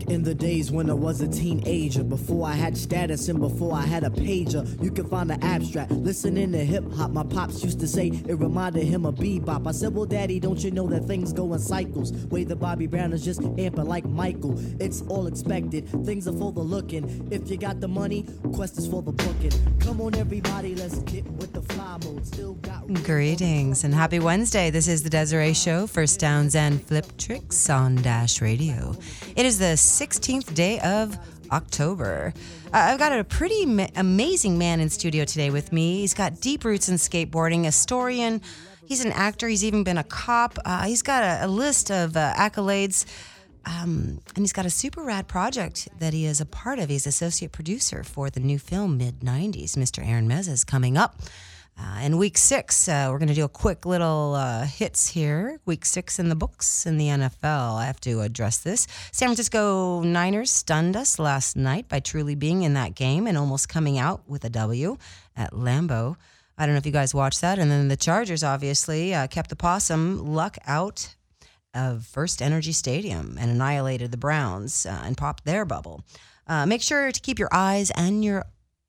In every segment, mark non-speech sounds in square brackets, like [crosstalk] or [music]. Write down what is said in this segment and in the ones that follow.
Back in the days when I was a teenager, before I had status and before I had a pager, you can find the abstract. Listening to hip hop, my pops used to say it reminded him of bebop. I said, Well, daddy, don't you know that things go in cycles? Way the Bobby Brown is just amping like Michael. It's all expected, things are for the looking. If you got the money, quest is for the booking. Come on, everybody, let's get with the fly mode. Still got. Greetings and happy Wednesday. This is the Desiree Show, First Downs and Flip Tricks on Dash Radio. It is the 16th day of October. Uh, I've got a pretty ma- amazing man in studio today with me. He's got deep roots in skateboarding, historian. He's an actor. He's even been a cop. Uh, he's got a, a list of uh, accolades. Um, and he's got a super rad project that he is a part of. He's associate producer for the new film Mid 90s. Mr. Aaron Meza is coming up. Uh, in week six, uh, we're going to do a quick little uh, hits here. Week six in the books in the NFL. I have to address this. San Francisco Niners stunned us last night by truly being in that game and almost coming out with a W at Lambeau. I don't know if you guys watched that. And then the Chargers obviously uh, kept the possum luck out of First Energy Stadium and annihilated the Browns uh, and popped their bubble. Uh, make sure to keep your eyes and your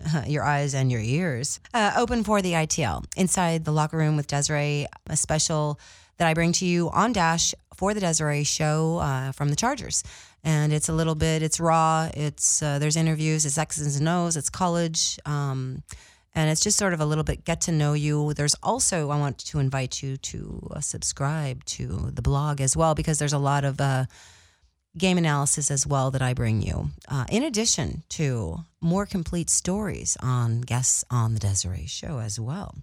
[laughs] your eyes and your ears uh, open for the ITL inside the locker room with Desiree, a special that I bring to you on Dash for the Desiree show uh, from the Chargers. And it's a little bit, it's raw. It's uh, there's interviews, it's X's and O's, it's college. Um, and it's just sort of a little bit get to know you. There's also I want to invite you to uh, subscribe to the blog as well because there's a lot of uh, game analysis as well that I bring you, uh, in addition to more complete stories on guests on the Desiree Show as well.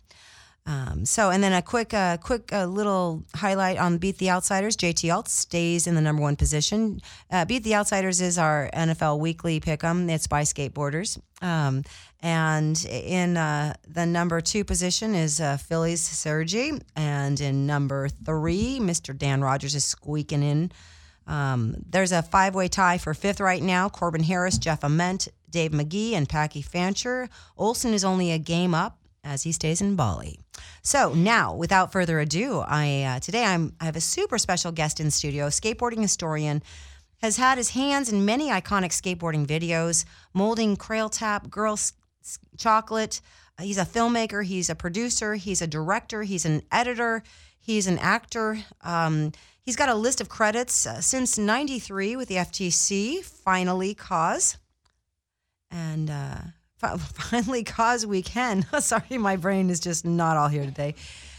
Um, so, and then a quick, uh, quick uh, little highlight on Beat the Outsiders. JT Alt stays in the number one position. Uh, Beat the Outsiders is our NFL weekly pick'em. It's by skateboarders. Um, and in uh, the number two position is uh, Phillies Sergi, and in number three, Mr. Dan Rogers is squeaking in. Um, there's a five way tie for fifth right now Corbin Harris, Jeff Ament, Dave McGee, and Packy Fancher. Olson is only a game up as he stays in Bali. So now, without further ado, I uh, today I'm I have a super special guest in studio, skateboarding historian. Has had his hands in many iconic skateboarding videos, molding Crail Tap, Girl S- S- Chocolate. He's a filmmaker, he's a producer, he's a director, he's an editor, he's an actor. Um, he's got a list of credits uh, since 93 with the FTC, finally, cause. And uh, [laughs] finally, cause we can. [laughs] Sorry, my brain is just not all here today.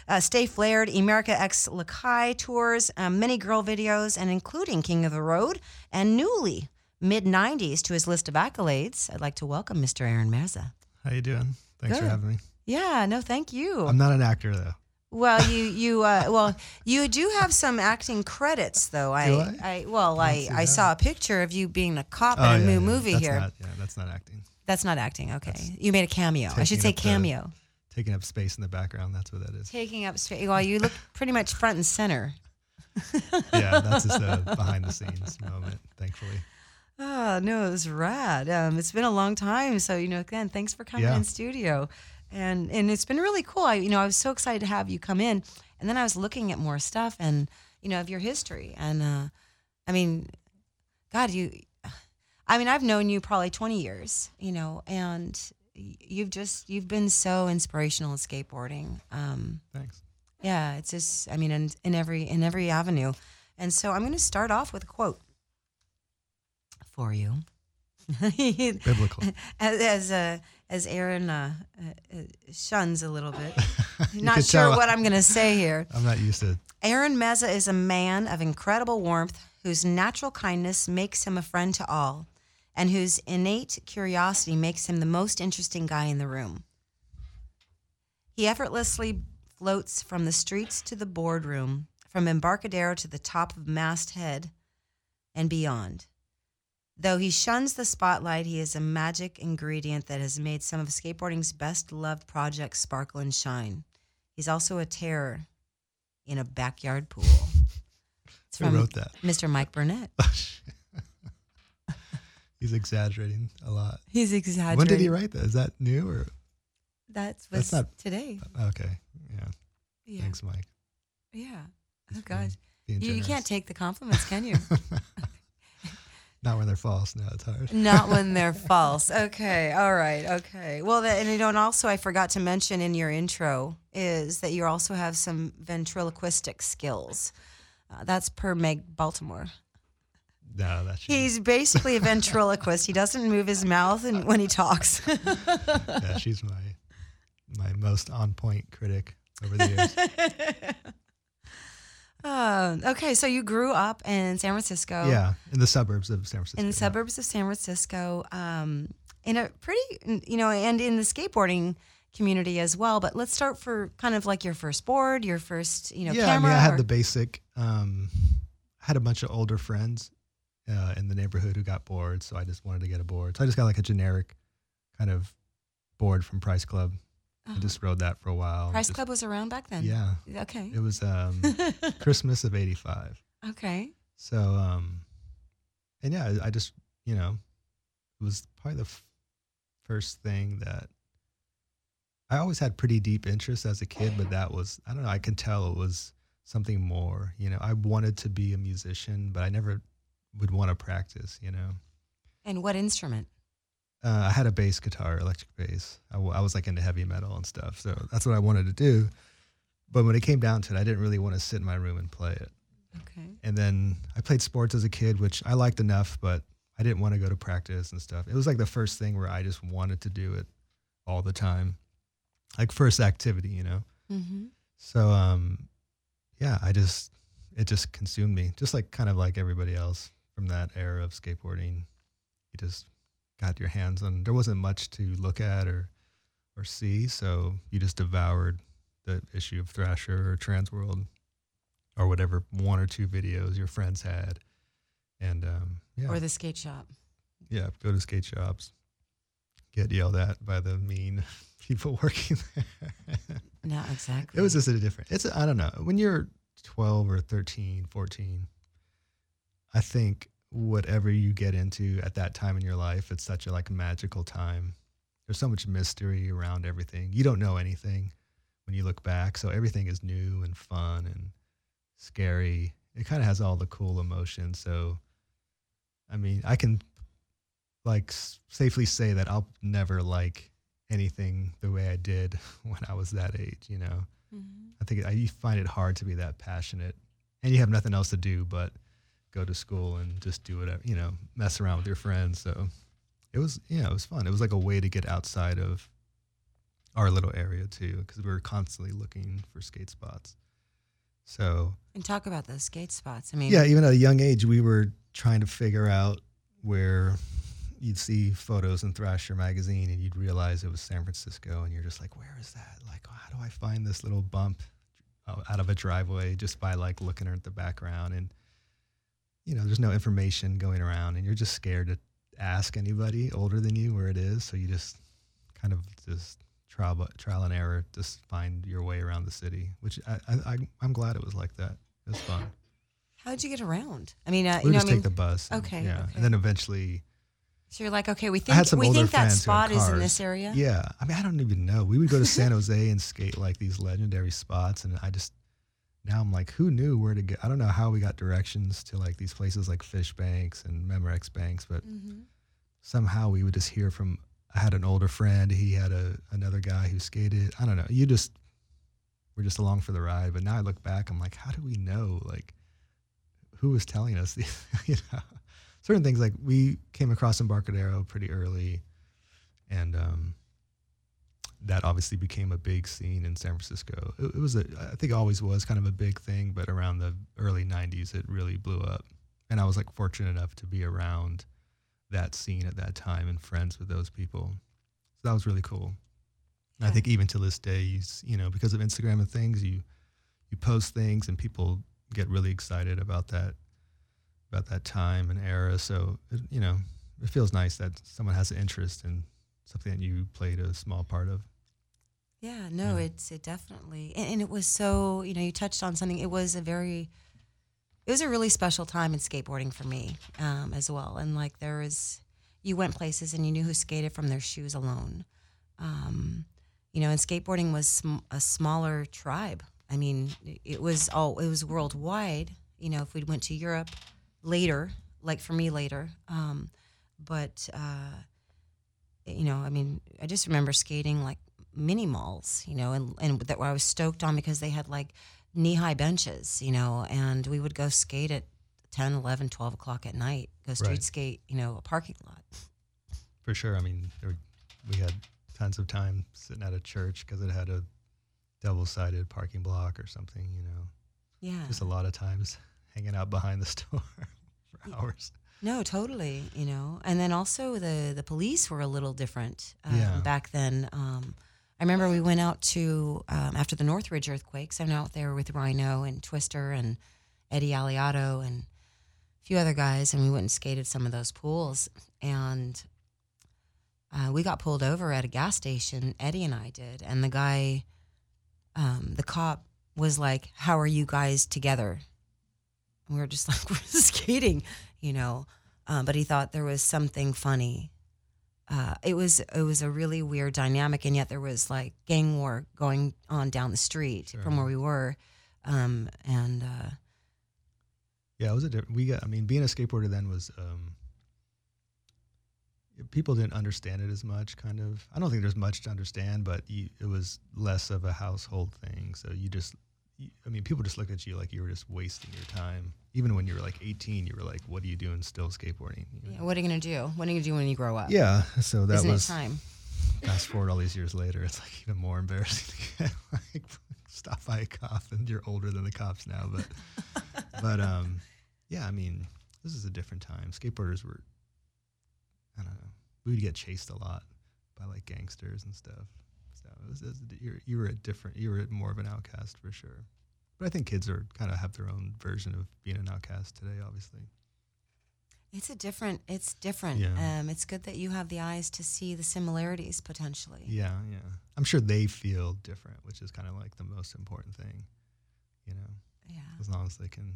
Uh, Stay Flared, America X Lakai tours, um, many girl videos, and including King of the Road and newly mid 90s to his list of accolades. I'd like to welcome Mr. Aaron Meza. How you doing? Thanks Good. for having me. Yeah, no, thank you. I'm not an actor though. Well, you you uh, well you do have some acting credits though. I Do I? well I see I saw a picture of you being a cop Oh, in a yeah, mo- yeah. movie That's here. Not, yeah, that's not acting. That's not acting. Okay, you made a cameo. I should say up the- cameo. Taking up space in the background. That's what that is. Taking up space. Well, you look pretty much front and center. yeah, that's just a [laughs] behind the scenes moment. Thankfully. Oh no, it was rad. Um, it's been a long time, so you know, again, thanks for coming Yeah. in studio, and and it's been really cool. I you know I was so excited to have you come in, and then I was looking at more stuff and you know of your history, and uh, I mean, God, you, I mean, I've known you probably twenty years, you know, and you've just you've been so inspirational in skateboarding. Um, Thanks. yeah, it's just I mean in, in every in every avenue. And so I'm going to start off with a quote for you. [laughs] Biblical. as as, uh, as Aaron uh, uh, uh, shuns a little bit. [laughs] Not sure what I'm going to say here. [laughs] I'm not used to. Aaron Meza is a man of incredible warmth whose natural kindness makes him a friend to all and whose innate curiosity makes him the most interesting guy in the room. He effortlessly floats from the streets to the boardroom, from Embarcadero to the top of Masthead and beyond. Though he shuns the spotlight, he is a magic ingredient that has made some of skateboarding's best loved projects sparkle and shine. He's also a terror in a backyard pool. It's Who wrote that? Mr. Mike Burnett. [laughs] He's exaggerating a lot. He's exaggerating. When did he write that? Is that new or That That's was not- today. Uh, okay? Yeah. Yeah. Thanks, Mike. Yeah. Oh gosh. You, you can't take the compliments, can you? [laughs] Not when they're false. No, it's hard. [laughs] Not when they're [laughs] false. Okay. All right. Okay. Well, and you know, and also I forgot to mention in your intro is that you also have some ventriloquistic skills. Uh, that's per Meg Baltimore. No, that's He's basically a ventriloquist. he doesn't move his mouth and when he talks. [laughs] yeah, she's my my most on point critic over the years. Uh, okay, so you grew up in San Francisco. yeah, in the suburbs of San Francisco. in the yeah. suburbs of San Francisco, um, in a pretty, you know, and in the skateboarding community as well. But let's start for kind of like your first board, your first, you know, yeah, camera. I mean, I had or- the basic. Um, I had a bunch of older friends uh, in the neighborhood who got boards, so I just wanted to get a board. So I just got like a generic kind of board from Price Club. I Uh-huh. just rode that for a while. Price Just- Club was around back then. Yeah, Okay. it was um, [laughs] Christmas of '85. okay. So, um, and yeah, I- I just, you know, it was probably the f- first thing that I always had pretty deep interest as a kid, but that was, I don't know, I can tell it was something more. You know, I wanted to be a musician, but I never would want to practice, you know. And what instrument? Uh, I had a bass guitar, electric bass. I, w- I was like into heavy metal and stuff. So that's what I wanted to do. But when it came down to it, I didn't really want to sit in my room and play it. Okay. And then I played sports as a kid, which I liked enough, but I didn't want to go to practice and stuff. It was like the first thing where I just wanted to do it all the time, like first activity, you know. Mm-hmm. So, um, yeah, I just it just consumed me, just like kind of like everybody else from that era of skateboarding. You just got your hands on. There wasn't much to look at or or see, so you just devoured the issue of Thrasher or Transworld or whatever one or two videos your friends had, and um, yeah, Or the skate shop. yeah, go to skate shops, get yelled at by the mean [laughs] people working there. No, exactly. It was just a different. It's I don't know. When you're 12 or 13, 14, I think whatever you get into at that time in your life, it's such a like magical time. There's so much mystery around everything. You don't know anything when you look back, so everything is new and fun and scary. It kind of has all the cool emotions. So, I mean, I can like safely say that I'll never like anything the way I did [laughs] when I was that age. You know. Mhm. I think I, you find it hard to be that passionate, and you have nothing else to do but go to school and just do whatever you know, mess around with your friends. So it was, yeah, it was fun. It was like a way to get outside of our little area too, because we were constantly looking for skate spots. So And talk about those skate spots. I mean, yeah, even at a young age, we were trying to figure out where you'd see photos in Thrasher magazine and you'd realize it was San Francisco, and you're just like, where is that? Like, how do I find this little bump out of a driveway just by like looking at the background? And you know, there's no information going around, and you're just scared to ask anybody older than you where it is, so you just kind of just trial trial and error, just find your way around the city. Which I, I, I'm glad it was like that. It was fun. how'd you get around? I mean, uh, We you know, just I mean, take the bus. and- Okay, Yeah. okay. And then eventually, so you're like, okay, we think we think that friends who had spot is in this area. yeah. I mean, I don't even know. We would go to San Jose and skate like these legendary spots. And I just, now I'm like, who knew where to go? I don't know how we got directions to like these places like Fish Banks and Memorex Banks, but Mm-hmm. somehow we would just hear from, I had an older friend. He had a another guy who skated. I don't know. You just, we're just along for the ride. But now I look back, I'm like, how do we know? Like, who was telling us [laughs] these, you know, certain things like we came across Embarcadero pretty early and um, that obviously became a big scene in San Francisco. It, it was a, I think it always was kind of a big thing, but around the early '90s, it really blew up. And I was like fortunate enough to be around that scene at that time and friends with those people. So that was really cool. I think even to this day, you, you know, because of Instagram and things, you you post things and people get really excited about that about that time and era. So it, you know, it feels nice that someone has an interest in something that you played a small part of. Yeah, no, Yeah. it's it definitely, and, and it was so you know you touched on something. It was a very, it was a really special time in skateboarding for me um, as well. And like there was, you went places and you knew who skated from their shoes alone. Um, you know, and skateboarding was sm- a smaller tribe. I mean, it- it was all it was worldwide. You know, if we went to Europe later, like for me later. Um, but uh, you know, I mean, I just remember skating like mini malls, you know, and and that I was stoked on because they had like knee high benches, you know, and we would go skate at 10, 11, 12 o'clock at night, go street Right. skate, you know, a parking lot. For sure. I mean, there, we had tons of time sitting at a church because it had a double-sided parking block or something. You know, Yeah. just a lot of times [laughs] hanging out behind the store [laughs] for hours. No, totally. You know, and then also the the police were a little different um, Yeah. back then. Um, I remember we went out to um, after the Northridge earthquakes. I went out there with Rhino and Twister and Eddie Aliato and a few other guys, and we went and skated some of those pools. And uh, we got pulled over at a gas station. Eddie and I did, and the guy, um, the cop, was like, "How are you guys together?" And we were just [laughs] like, "We're skating." You know. Um, but he thought there was something funny. Uh, it was it was a really weird dynamic, and yet there was like gang war going on down the street Sure. from where we were, um, and uh, Yeah, it was a different. We got. I mean, being a skateboarder then was. Um, people didn't understand it as much. Kind of. I don't think there's much to understand, but you, it was less of a household thing. So you just. I mean, people just looked at you like you were just wasting your time. Even when you were like 18, you were like, "What are you doing still skateboarding?" You know? yeah, what are you gonna do? What are you gonna do when you grow up? Yeah. So that Isn't was. time? Fast forward all these years later, it's like even more embarrassing to get [laughs] like stopped by a cop, and you're older than the cops now. But, [laughs] but um, yeah, I mean, this is a different time. Skateboarders were, I don't know, we would get chased a lot by like gangsters and stuff. So it was, it was you were, a different, you were more of an outcast for sure. But I think kids are kind of have their own version of being an outcast today. Obviously, It's a different. It's different. Yeah. Um, it's good that you have the eyes to see the similarities potentially. yeah, yeah. I'm sure they feel different, which is kind of like the most important thing. You know. Yeah. as long as they can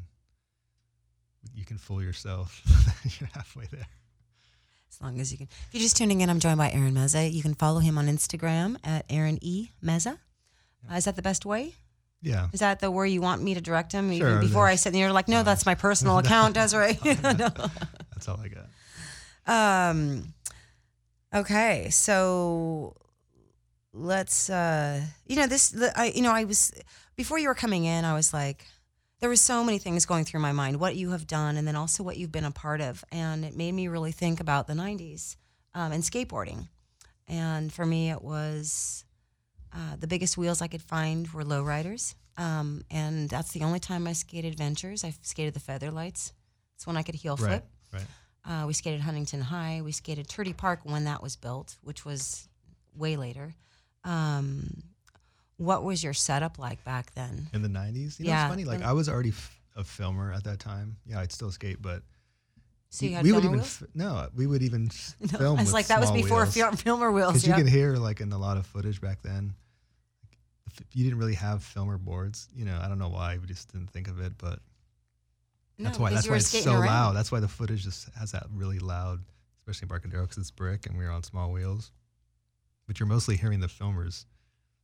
you can fool yourself [laughs] you're halfway there As long as you can. If you're just tuning in, I'm joined by Aaron Meza. You can follow him on Instagram at Aaron E Meza. Uh, is that the best way? yeah Is that the where you want me to direct him? Even Sure, before I said, you're like, no, that's my personal [laughs] account, Desiree. [laughs] No. that's all i got Um, okay, so let's. Uh, you know this. The, I you know I was before you were coming in. I was like, there was so many things going through my mind. What you have done, and then also what you've been a part of, and it made me really think about the '90s um, and skateboarding. And for me, it was uh, the biggest wheels I could find were lowriders. Um, and that's the only time I skated ventures. I skated the Featherlights. It's when I could heel flip. right right Uh, we skated Huntington High. We skated Turdy Park when that was built, which was way later. Um, what was your setup like back then? in the 90s you know Yeah, it's funny like i was already f- a filmer at that time yeah i'd still skate but So you we- would even f- no we would even [laughs] No, film I was like, that was before wheels. filmer wheels. because Yeah. you can hear like in a lot of footage back then you didn't really have filmer boards you know i don't know why we just didn't think of it but That's No, why. That's why it's so around. loud. That's why the footage just has that really loud, especially in Barcadero because it's brick and we were on small wheels. But you're mostly hearing the filmers'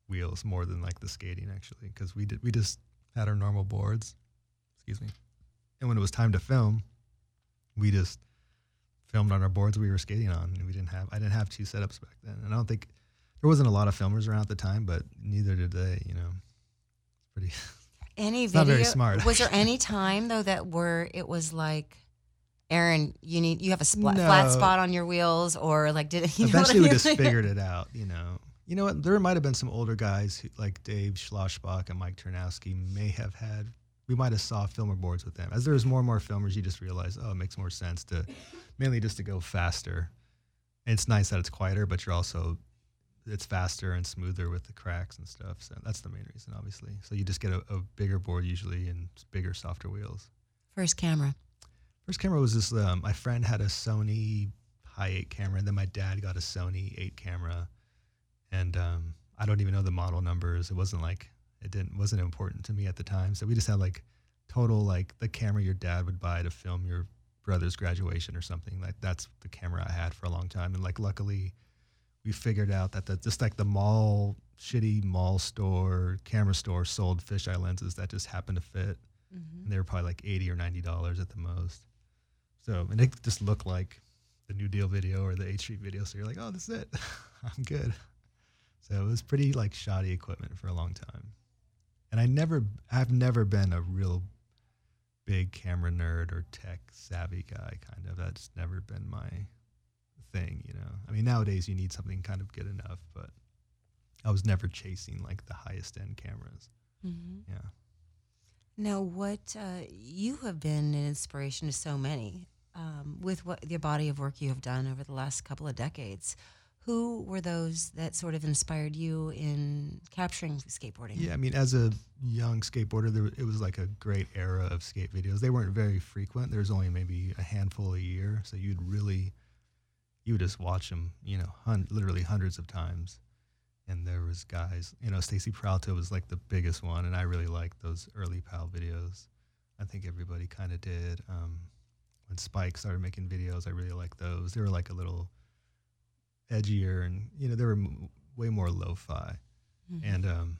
wheels more than like the skating actually, because we did we just had our normal boards. Excuse me. And when it was time to film, we just filmed on our boards we were skating on, and we didn't have I didn't have two setups back then, and I don't think there wasn't a lot of filmers around at the time, but neither did they. You know, it's pretty. [laughs] Any It's video? not very smart, Was there any time though that where it was like, Aaron, you need you have a spla- flat spot on your wheels, or like did [laughs] you know what I Eventually, we just figured it out. You know, you know what? There might have been some older guys who, like Dave Schlossbach and Mike Ternasky may have had. We might have saw filmer boards with them. As there's more and more filmers, you just realize, oh, it makes more sense to, mainly just to go faster. And it's nice that it's quieter, but you're also, it's faster and smoother with the cracks and stuff. So that's the main reason, obviously. So you just get a, a bigger board usually and bigger, softer wheels. First camera. First camera was this. Um, my friend had a Sony high eight camera, and then my dad got a Sony eight camera, and um, I don't even know the model numbers. It wasn't like it didn't wasn't important to me at the time. So we just had like total like the camera your dad would buy to film your brother's graduation or something. Like that's the camera I had for a long time, and like luckily we figured out that the just like the mall shitty mall store camera store sold fisheye lenses that just happened to fit and they were probably like 80 or 90 dollars at the most so So and it just looked like the New Deal video or the H Street video. So you're like, oh, this is it. [laughs] I'm good. So it was pretty like shoddy equipment for a long time. And I never, I've never been a real big camera nerd or tech savvy guy. Kind of that's never been my thing. You know, I mean nowadays you need something kind of good enough, but I was never chasing like the highest end cameras. Mhm. Yeah. Now, what uh, you have been an inspiration to so many um, with what the body of work you have done over the last couple of decades. Who were those that sort of inspired you in capturing skateboarding? Yeah, I mean, as a young skateboarder, there, it was like a great era of skate videos. They weren't very frequent. There was only maybe a handful a year, so you'd really, you would just watch them, you know, hun- literally hundreds of times. And there was guys, you know, Stacy Peralta was like the biggest one, and I really liked those early Powell videos. I think everybody kind of did. Um, when Spike started making videos, I really liked those. They were like a little edgier, and you know, they were m- way more lo-fi. Mhm. And um,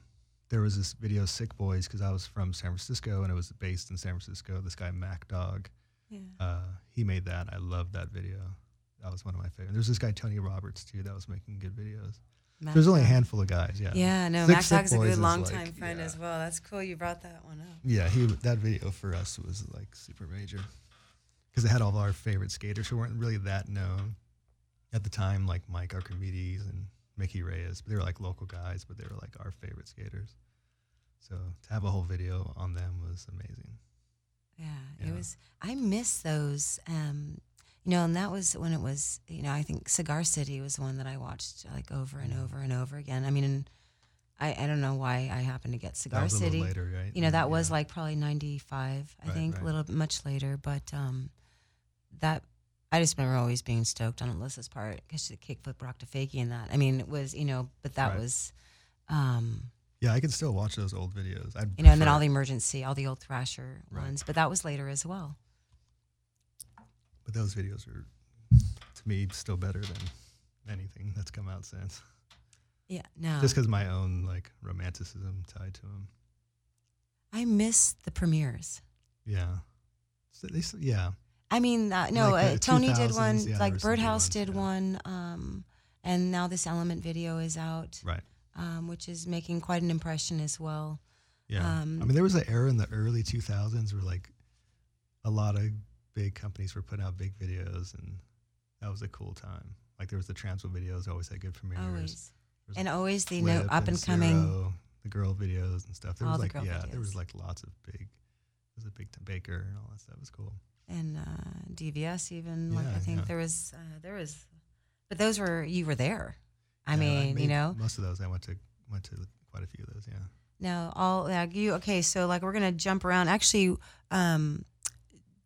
there was this video, Sick Boys, because I was from San Francisco and it was based in San Francisco. This guy, Mack Dawg, yeah. uh, he made that. I loved that video. That was one of my favorite. There's this guy, Tony Roberts, too, that was making good videos. Mac There's only a handful of guys, yeah. Yeah, no, Sick- Mac Sick Dog's a good longtime like- friend yeah. as well. That's cool. You brought that one up. Yeah, he that video for us was like super major because it had all of our favorite skaters who weren't really that known at the time, like Mike Archimedes and Mickey Reyes. They were like local guys, but they were like our favorite skaters. So to have a whole video on them was amazing. Yeah, Yeah. it was. I miss those. Um, you know, and that was when it was. You know, I think Cigar City was one that I watched like over and over and over again. I mean, and I I don't know why I happened to get Cigar City. little later, right? You know, that was like probably ninety five. I Right, think right. a little bit much later, but um, that. I just remember always being stoked on Alyssa's part because she the kickflip rock to fakie and that. I mean, it was you know, but that Right. was, um, yeah. I can still watch those old videos. I'd you know, and then all the emergency, all the old Thrasher Right. ones. But that was later as well. but those videos are to me still better than anything that's come out since. Yeah, no. Just because my own like romanticism tied to them. I miss the premieres. Yeah. So they, yeah. I mean, uh, no, Like uh, Tony did one, yeah, like were some good Birdhouse did yeah. one, um, and now this Element video is out, Right. um, which is making quite an impression as well. Yeah. Um, I mean, there was an era in the early 2000s where like a lot of big companies were putting out big videos, and that was a cool time. Like there was the Transworld videos, always had good premieres. Always, and always the no up and coming. Zero, the girl videos and stuff. There was like yeah, there was like lots of big. There was a big t- baker and all that stuff. It was cool. And uh, DVS even. like I think yeah. there was uh, there was, but those were you were there. I Yeah, mean, made you know. most of those I went to went to quite a few of those. Yeah. Now, all like you okay? So like we're gonna jump around. Actually, um,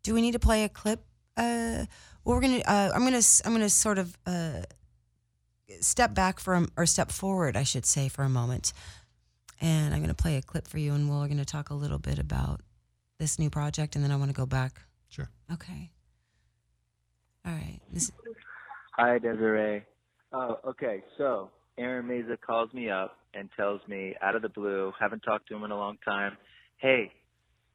do we need to play a clip? Uh, well, we're gonna. Uh, I'm gonna. I'm gonna sort of uh, step back from or step forward, I should say, for a moment, and I'm gonna play a clip for you, and we're gonna talk a little bit about this new project, and then I want to go back. Sure. Okay. All right. This, Hi, Desiree. Oh, okay. So Aaron Meza calls me up and tells me out of the blue, haven't talked to him in a long time, hey,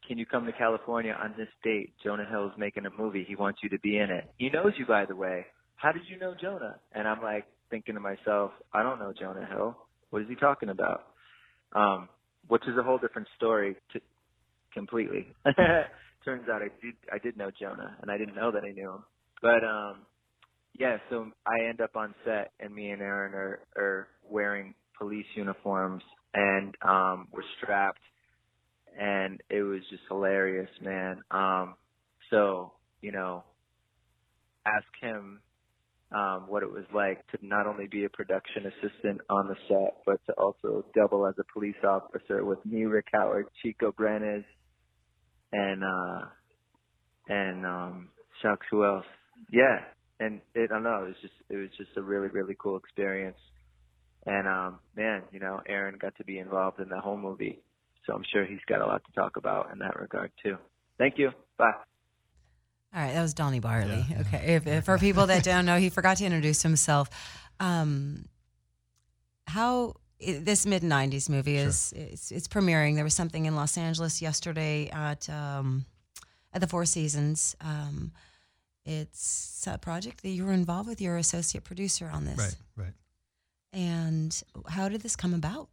can you come to California on this date? Jonah Hill's making a movie. He wants you to be in it. He knows you, by the way. How did you know Jonah? And I'm like thinking to myself, I don't know Jonah Hill. What is he talking about? Um, which is a whole different story to, completely. [laughs] [laughs] Turns out I did I did know Jonah, and I didn't know that I knew him. But um, yeah, so I end up on set, and me and Aaron are are wearing police uniforms, and um, we're strapped, and it was just hilarious, man. Um, so you know, ask him um, what it was like to not only be a production assistant on the set, but to also double as a police officer with me, Rick Howard, Chico Brenes, and uh, and um, shucks, who else? Yeah, and it, I don't know, it was just it was just a really really cool experience, and um, man, you know, Aaron got to be involved in the whole movie, so I'm sure he's got a lot to talk about in that regard too. Thank you. Bye. all right. That was Donny Barley. Yeah. Okay. If, if for people that don't know, he forgot to introduce himself. Um, how i this mid '90s movie Sure. is it's, it's premiering. There was something in Los Angeles yesterday at um, at the Four Seasons. Um, it's a project that you were involved with. You're associate producer on this. Right, right. And how did this come about?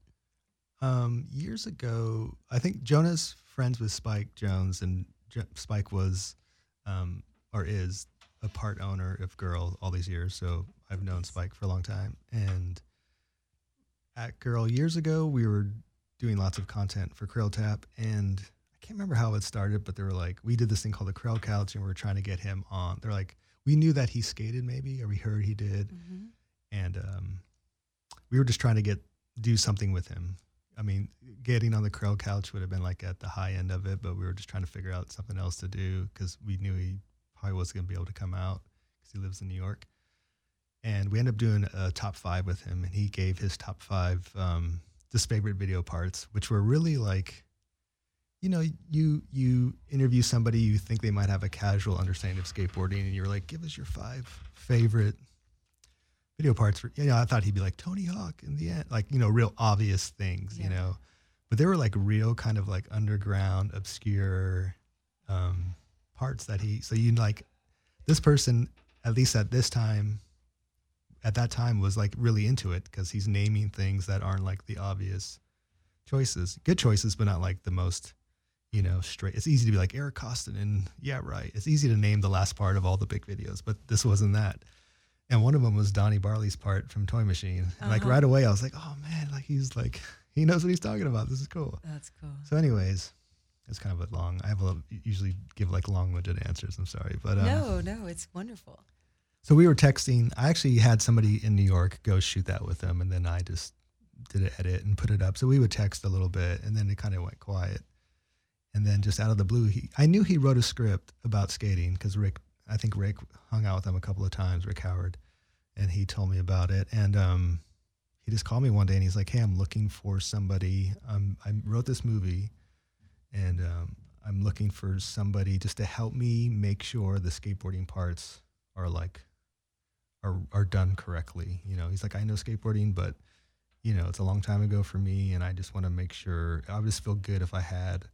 Um, years ago, I think Jonah's friends with Spike Jonze, and J- Spike was, um, or is, a part owner of Girl all these years. So I've known Spike for a long time. And at Girl years ago, we were doing lots of content for Crail Tap, and I can't remember how it started, but they were like, we did this thing called the Crail Couch, and we were trying to get him on. They're like, we knew that he skated maybe, or we heard he did, Mm-hmm. and um, we were just trying to get do something with him. I mean, getting on the Crail Couch would have been like at the high end of it, but we were just trying to figure out something else to do because we knew he probably wasn't going to be able to come out because he lives in New York. And we ended up doing a top five with him, and he gave his top five um, just favorite video parts, which were really like, you know, you you interview somebody you think they might have a casual understanding of skateboarding, and you're like, give us your five favorite video parts. For, you know, I thought he'd be like Tony Hawk in the end, like you know, real obvious things, Yeah. you know, but they were like real kind of like underground, obscure um, parts that he. So you like this person, at least at this time, at that time, was like really into it because he's naming things that aren't like the obvious choices, good choices, but not like the most. You know, straight. It's easy to be like Eric Koston, and yeah, right. It's easy to name the last part of all the big videos, but this wasn't that. And one of them was Donny Barley's part from Toy Machine. And like Uh-huh. right away, I was like, oh man, like he's like [laughs] he knows what he's talking about. This is cool. That's cool. So, anyways, it's kind of a long. I have a usually give like long-winded answers. I'm sorry, but um, no, no, it's wonderful. So we were texting. I actually had somebody in New York go shoot that with them, and then I just did an edit and put it up. So we would text a little bit, and then it kind of went quiet. And then just out of the blue, he I knew he wrote a script about skating because Rick, I think Rick hung out with him a couple of times, Rick Howard, and he told me about it. And um, he just called me one day and he's like, "Hey, I'm looking for somebody. Um, I wrote this movie, and um, I'm looking for somebody just to help me make sure the skateboarding parts are like are are done correctly. You know, he's like, I know skateboarding, but you know, it's a long time ago for me, and I just want to make sure. I would just feel good if I had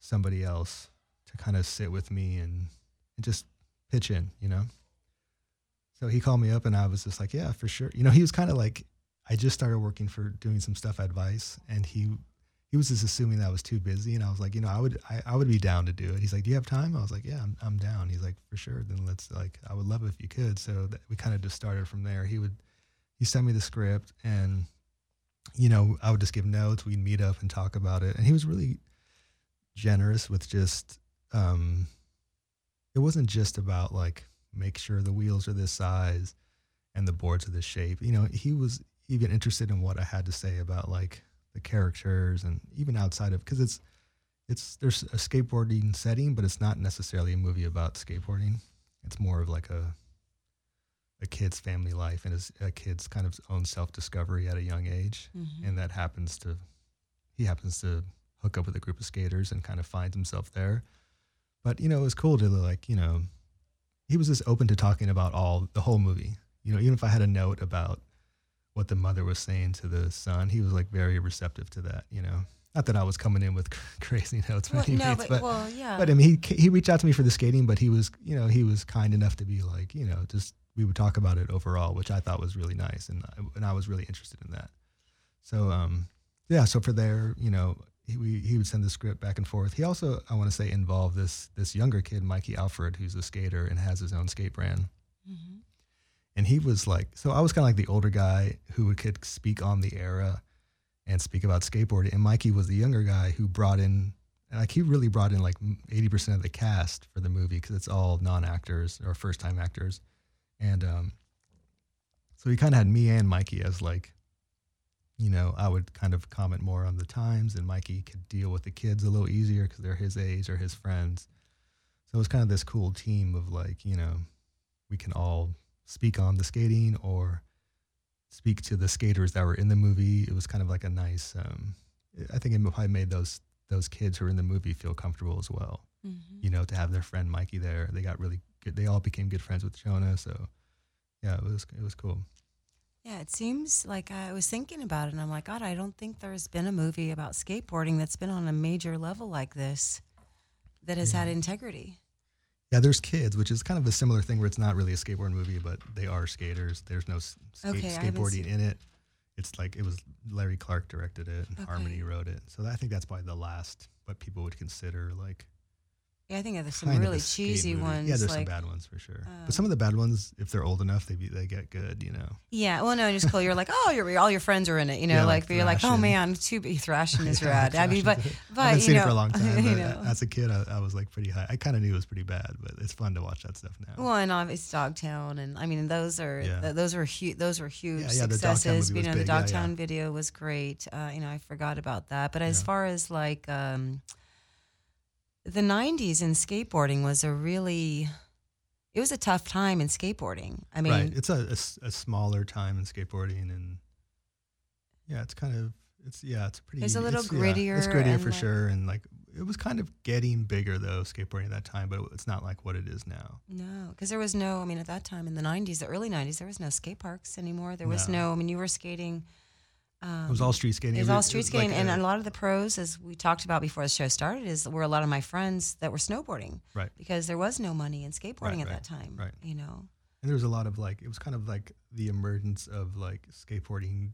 somebody else to kind of sit with me and, and just pitch in. You know. So he called me up, and I was just like, yeah, for sure. You know, he was kind of like, I just started working for doing some stuff advice, and he he was just assuming that I was too busy, and I was like, you know, I would I, I would be down to do it. He's like, do you have time? I was like, yeah, I'm I'm down. He's like, for sure. Then let's like, I would love it if you could. So that we kind of just started from there. He would he sent me the script, and you know, I would just give notes. We'd meet up and talk about it, and he was really generous with just. um It wasn't just about like make sure the wheels are this size and the boards are this shape. You know, he was even interested in what I had to say about like the characters and even outside of because it's it's there's a skateboarding setting, but it's not necessarily a movie about skateboarding. It's more of like a a kid's family life and his, a kid's kind of own self discovery at a young age, Mhm. and that happens to he happens to hook up with a group of skaters and kind of finds himself there. But you know, it was cool to like you know he was just open to talking about all the whole movie. You know, even if I had a note about what the mother was saying to the son, he was like very receptive to that. You know, not that I was coming in with [laughs] crazy notes, Well, no, means, but, but well, yeah. but I mean, he he reached out to me for the skating, but he was you know he was kind enough to be like you know just we would talk about it overall, which I thought was really nice, and I, and I was really interested in that. So um yeah, so for there, you know, he we, he would send the script back and forth. He also I want to say involved this this younger kid, Mikey Alfred, who's a skater and has his own skate brand Mhm. And he was like so i was kind of like the older guy who could speak on the era and speak about skateboarding. And mikey was the younger guy who brought in like he really brought in like 80% of the cast for the movie because it's all non-actors or first-time actors. And um so he kind of had me and mikey as like you know i would kind of comment more on the times and mikey could deal with the kids a little easier because they're his age or his friends. So it was kind of this cool team of like you know we can all speak on the skating or speak to the skaters that were in the movie. It was kind of like a nice. Um, I think it probably made those those kids who were in the movie feel comfortable as well. Mhm. You know, to have their friend Mikey there. They got really good. They all became good friends with Jonah. So yeah, it was it was cool. Yeah, it seems like I was thinking about it, and I'm like, God, I don't think there's been a movie about skateboarding that's been on a major level like this that has had integrity. Yeah, there's kids, which is kind of a similar thing where it's not really a skateboard movie, but they are skaters. There's no s- skate, Okay, skateboarding in it. It's like it was Larry Clark directed it and Okay. Harmony wrote it. So I think that's probably the last what people would consider like Yeah, I think there's some really cheesy movie. ones. Yeah, there's like, some bad ones for sure. um, but some of the bad ones, if they're old enough, they be, they get good. You know. Yeah, well, no, just cool. You're like, oh, you're, all your friends are in it, you know, Yeah, like, like you're like, oh man, too big. Thrashing is [laughs] Yeah, rad. I mean, but, but I haven't you seen know, it for a long [laughs] time. you know. as a kid, I, I was like pretty high. I kind of knew it was pretty bad, but it's fun to watch that stuff now. Well, and obviously Dogtown, and I mean those are Yeah. th- those were huge. Those were huge Yeah, yeah, the Dogtown successes. you know, the big. Yeah. Dogtown video was great. Uh, you know, I forgot about that. But as far as like um, the '90s in skateboarding was a really, it was a tough time in skateboarding. I mean, right. It's a smaller time in skateboarding, and yeah, it's kind of it's yeah, it's pretty. It's a little yeah, it's grittier grittier for like- sure, and like it was kind of getting bigger though skateboarding at that time, but it's not like what it is now. No, because there was no. I mean, at that time in the '90s, the early '90s, there was no skate parks anymore. There was No. no. I mean, you were skating. Um, It was all street skating. It was all street like skating, and a- a lot of the pros, as we talked about before the show started, is were a lot of my friends that were snowboarding right. because there was no money in skateboarding Right, at right, that time. right. You know. And there was a lot of like it was kind of like the emergence of like skateboarding.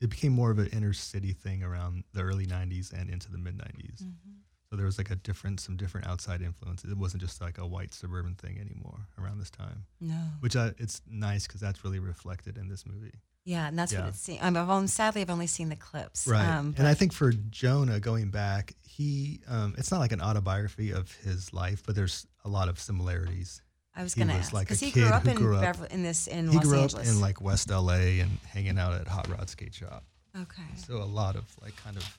It became more of an inner city thing around the early '90s and into the mid '90s. Mm-hmm. So there was like a different, some different outside influences. It wasn't just like a white suburban thing anymore around this time, No. which I, it's nice because that's really reflected in this movie. Yeah, and that's what it's. seen. I've only, sadly I've only seen the clips. Right. Um, and I think for Jonah going back, he um, it's not like an autobiography of his life, but there's a lot of similarities. I was going to ask like because he kid grew up in grew up- Beverly, in this in he Los grew Angeles. up in like West LA and hanging out at Hot Rod Skate Shop. okay. So a lot of like kind of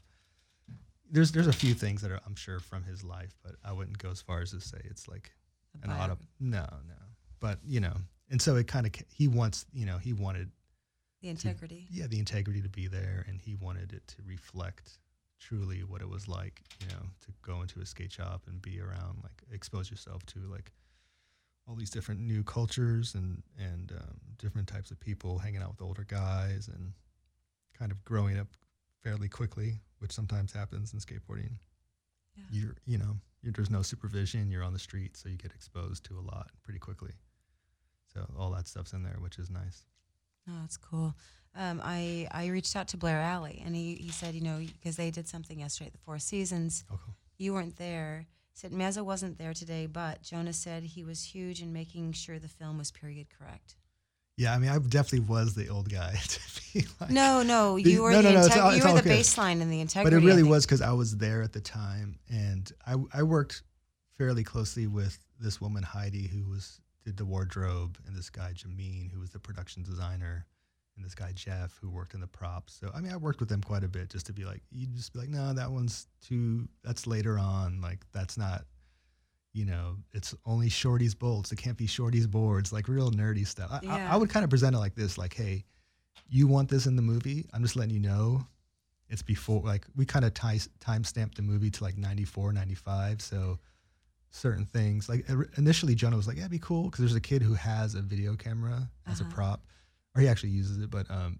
there's there's a few things that are I'm sure from his life, but I wouldn't go as far as to say it's like an auto. No, no. But you know, and so it kind of he wants you know he wanted The integrity. yeah the integrity to be there, and he wanted it to reflect truly what it was like you know to go into a skate shop and be around like expose yourself to like all these different new cultures and and um, different types of people hanging out with older guys and kind of growing up fairly quickly, which sometimes happens in skateboarding. Yeah. You're you know you're, there's no supervision. You're on the street, so you get exposed to a lot pretty quickly. So all that stuff's in there, which is nice. Oh, that's cool. Um, I I reached out to Blair Alley, and he, he said, you know, because they did something yesterday at the Four Seasons. Oh, cool. You weren't there. He said Meza wasn't there today, but Jonah said he was huge in making sure the film was period correct. Yeah, I mean, I definitely was the old guy [laughs] to be like. No, no, you were no, the no, no, all- you were the good. baseline and the but integrity. it really was because I was there at the time, and I I worked fairly closely with this woman Heidi who was did the wardrobe, and this guy Jameen who was the production designer, and this guy Jeff who worked in the props. So I mean, I worked with them quite a bit just to be like, you just be like, no, that one's too. That's later on. Like that's not. You know, it's only shorties bolts. It can't be shorties boards. Like real nerdy stuff. I, I, Yeah. I would kind of present it like this: like, hey, you want this in the movie? I'm just letting you know it's before like we kind of time stamped the movie to like 94 95 so certain things. Like initially jonah was like yeah it'd be cool because there's a kid who has a video camera as Uh-huh. a prop or he actually uses it but um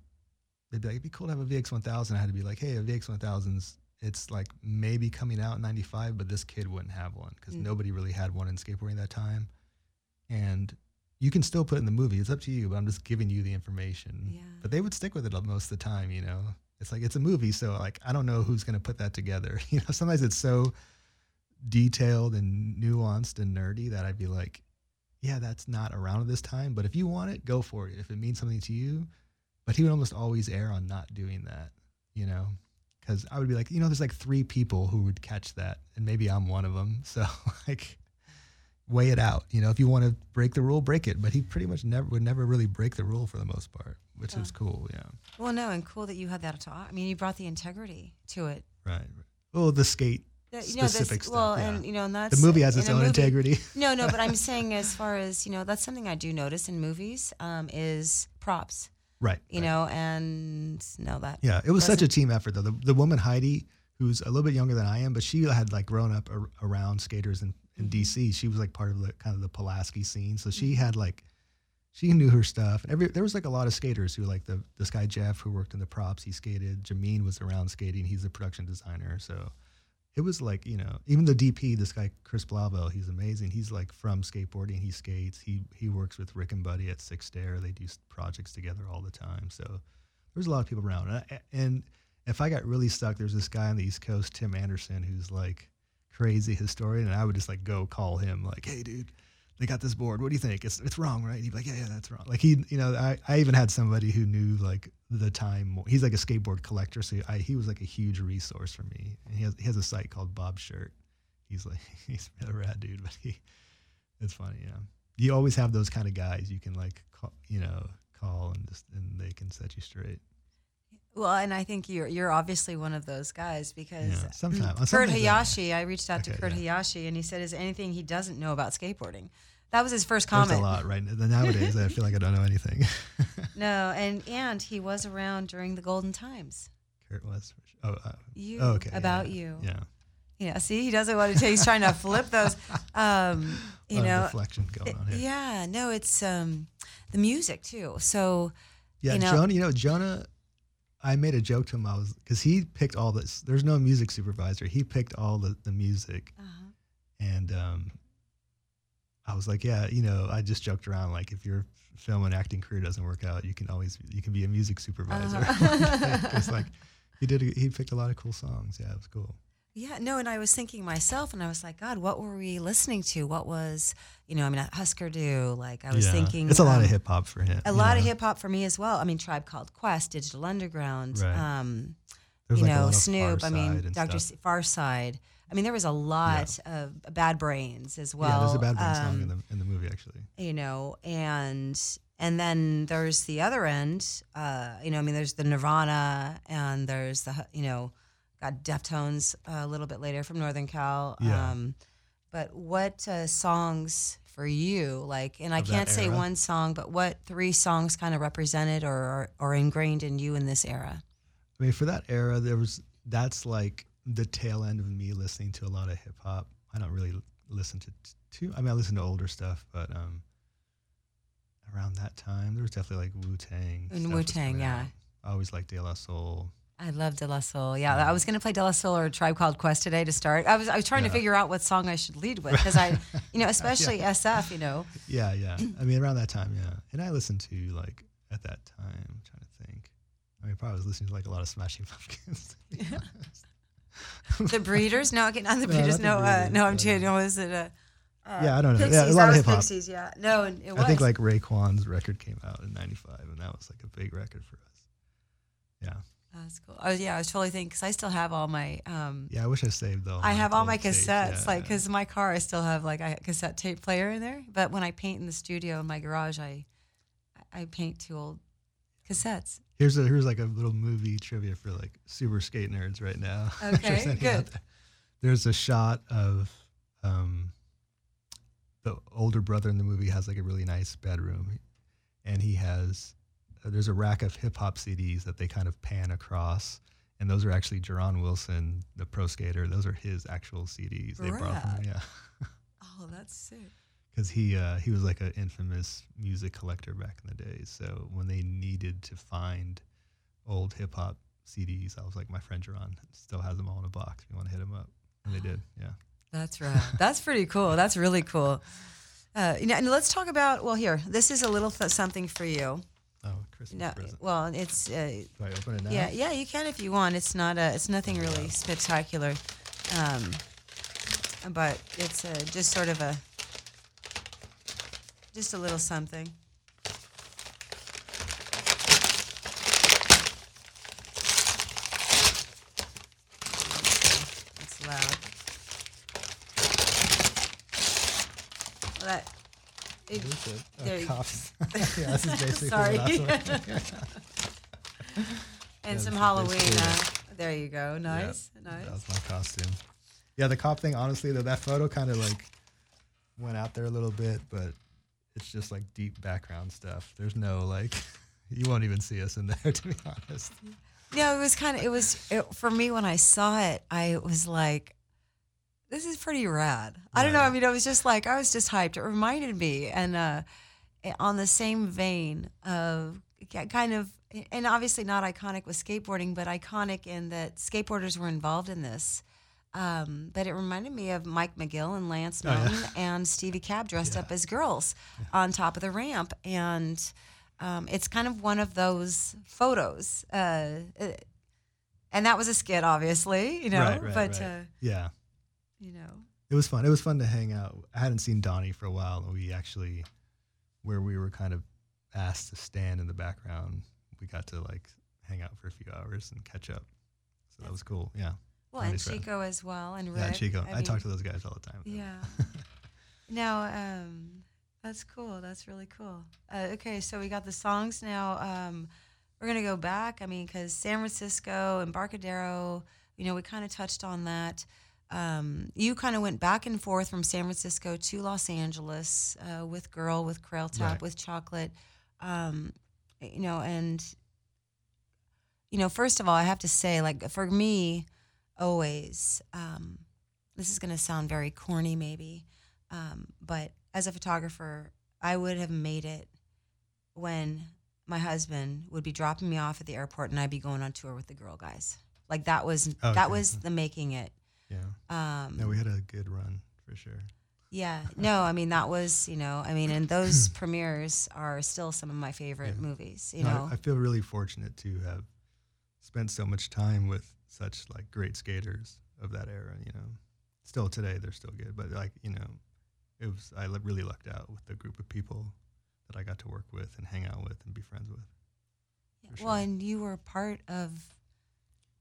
they'd be like it'd be cool to have a vx1000 i had to be like hey a vx1000's it's like maybe coming out in 95 but this kid wouldn't have one because Mm. nobody really had one in skateboarding that time. And you can still put it in the movie. It's up to you but i'm just giving you the information. Yeah. but they would stick with it most of the time you know? It's like it's a movie so like i don't know who's going to put that together [laughs] you know? Sometimes it's so detailed and nuanced and nerdy that i'd be like yeah that's not around at this time but if you want it go for it if it means something to you. But he would almost always err on not doing that you know? Because i would be like you know there's like three people who would catch that and maybe i'm one of them. [laughs] So like weigh it out you know? If you want to break the rule break it. But he pretty much never would never really break the rule for the most part which is cool yeah. Well, no, and cool that you had that talk. I mean, you brought the integrity to it. right. Well the skate That- you know, this, specific stuff well, yeah. and you know, and that's the movie has its own movie- integrity [laughs] No, no, but I'm [laughs] saying as far as you know, that's something I do notice in movies um, is props. right You right. know, and no, that Yeah, it was such a team effort though. The, the woman Heidi, who's a little bit younger than I am, but she had like grown up ar- around skaters in, in Mm-hmm. DC. She was like part of the kind of the Pulaski scene, so she had like she knew her stuff. And every there was like a lot of skaters who like the this guy Jeff who worked in the props. He skated. Jameen was around skating. He's a production designer. So it was like you know even the DP, this guy Chris Blauvelt, he's amazing. He's like from skateboarding. He skates. He he works with Rick and Buddy at Six Dare. They do projects together all the time. So there's a lot of people around. And, I, and if I got really stuck, there's this guy on the East Coast, Tim Anderson, who's like crazy historian, and I would just like go call him like, hey dude. They got this board. What do you think? It's it's wrong, right? He'd be like, yeah, yeah, that's wrong. Like he, you know, I, I even had somebody who knew like the time. He's like a skateboard collector, so I, he was like a huge resource for me. And he has he has a site called Bob Shirt. He's like [laughs] he's a rad dude, but he, it's funny, yeah. You always have those kind of guys you can like, call, you know, call and just and they can set you straight. Well, and I think you're you're obviously one of those guys because Yeah, sometime- Kurt some I- Hayashi, I reached out to Kurt yeah. Hayashi and he said, "Is there anything he doesn't know about skateboarding?" That was his first There's comment. a lot right nowadays. I feel like I don't know anything. [laughs] No, and and he was around during the golden times. Kurt was. Oh, uh, You oh, okay. about yeah, you. Yeah. Yeah, see, he doesn't want to tell. He's trying to flip those. [laughs] Um, you A lot of know, deflection going on here. yeah, no, it's um, the music too. So Yeah, you know- Jonah. You know, Jonah. I made a joke to him. I was because he picked all this. There's no music supervisor. He picked all the the music, uh-huh. and um, I was like, yeah, you know, I just joked around like if your film and acting career doesn't work out, you can always you can be a music supervisor. Uh-huh. [laughs] Because like he did, a, he picked a lot of cool songs. Yeah, it was cool. Yeah, no, and I was thinking myself, and I was like, God, what were we listening to? What was, you know, I mean, Husker Du. Like, I was Yeah. thinking it's a lot um, of hip hop for him. A lot of hip hop for me as well. I mean, Tribe Called Quest, Digital Underground, Right. um, you like know, Snoop. I mean, Dr. Pharcyde. I mean, there was a lot of Bad Brains as well. yeah, there's a Bad Brain song um, in the in the movie actually. you know, and and then there's the other end. Uh, you know, I mean, there's the Nirvana, and there's the you know, got Deftones a little bit later from Northern Cal. Yeah. Um, but what uh, songs for you like? And I Of that can't say one song, but what three songs kind of represented or, or or ingrained in you in this era? I mean, for that era, there was that's like the tail end of me listening to a lot of hip hop. I don't really listen to too. I mean, I listen to older stuff, but um, around that time, there was definitely like Wu Tang. And Wu-Tang, yeah. I always liked De La Soul. I love De La Soul. Yeah, I was going to play De La Soul or Tribe Called Quest today to start. I was I was trying to figure out what song I should lead with because I, [laughs] you know, especially SF, you know. Yeah, yeah. [clears throat] I mean, around that time, yeah. And I listened to like at that time. I'm trying to think. I mean, probably was listening to like a lot of Smashing Pumpkins. be. [laughs] The Breeders? No, okay, not the No, Breeders. the No, uh, no, I'm kidding. uh, No, was it a yeah, I don't know. Pixies? Yeah, a lot of hip hop. Pixies. Yeah, no, and it was. I think like Raekwon's record came out in '95, and that was like a big record for us. Yeah, that's cool. Was, yeah, I was totally thinking because I still have all my. um yeah. I wish I saved all. I have all my cassettes, yeah, like yeah. because my car, I still have like a cassette tape player in there. But when I paint in the studio in my garage, I, I paint to old cassettes. here's a here's like a little movie trivia for like super skate nerds right now. [laughs] Okay, good. there. There's a shot of um, the older brother in the movie has like a really nice bedroom, and he has there's a rack of hip hop CDs that they kind of pan across. And those are actually Jeron Wilson, the pro skater. Those are his actual CDs. They brought from him. Yeah. [laughs] Oh, that's sick. because he uh, he was like an infamous music collector back in the day. So when they needed to find old hip hop CDs, I was like, my friend Jerron still has them all in a box. If you want to hit him up, and they did. [gasps] Yeah. That's right. That's pretty cool. That's really cool. Uh, you know, and let's talk about. Well, here, this is a little th- something for you. Oh, Christmas No, present. well, it's uh, Do I open it now? yeah, yeah. You can if you want. It's not a. It's nothing really spectacular, um, but it's uh just sort of a. Just a little something. It's loud. Well, that. It, it? Oh, There you- coughs. [laughs] yeah, this is basically Sorry. the last one. [laughs] and Yeah, some Halloween. Uh, there you go. Nice, Yeah, nice. That was my costume. Yeah, the cop thing. Honestly, though, that photo kind of like went out there a little bit, but it's just like deep background stuff. There's no like, [laughs] you won't even see us in there, to be honest. No, it was kind of. It was it, for me when I saw it. I was like, "This is pretty rad." I don't know. I mean, I was just like, I was just hyped. It reminded me, and uh, eh, on the same vein of kind of, and obviously not iconic with skateboarding, but iconic in that skateboarders were involved in this. Um, but it reminded me of Mike McGill and Lance Oh, yeah. And Stevie Cab dressed up as girls on top of the ramp. And um, it's kind of one of those photos. Uh, uh, and that was a skit, obviously, you know, right, right, but, right. Uh, yeah, you know. it was fun. It was fun to hang out. I hadn't seen Donny for a while, and we actually, where we were kind of asked to stand in the background, we got to like hang out for a few hours and catch up. So that was cool. Yeah. Well, and. Chico as well, and Rick. Yeah, Chico. I, mean, talk to those guys all the time. Yeah. [laughs] now, um, that's cool. That's really cool. Uh, okay, so we got the songs now. Um, we're gonna go back. I mean, because San Francisco, Embarcadero, you know, we kind of touched on that. Um, you kind of went back and forth from San Francisco to Los Angeles uh, with Girl, with Crail Tap, Right. with Chocolate. Um, you know, and you know, first of all, I have to say, like for me, always, um, this is going to sound very corny, maybe, um, but as a photographer, I would have made it when my husband would be dropping me off at the airport and I'd be going on tour with the girl guys. Like that was that was the making it. Yeah. Um, No, we had a good run for sure. yeah, no, I mean that was you know, I mean, and those [clears throat] premieres are still some of my favorite Yeah. movies. You No, know, I, feel really fortunate to have spent so much time with such like great skaters of that era. You know, still today they're still good, but like you know, it was I really lucked out with the group of people that I got to work with and hang out with and be friends with. for well, and you were part of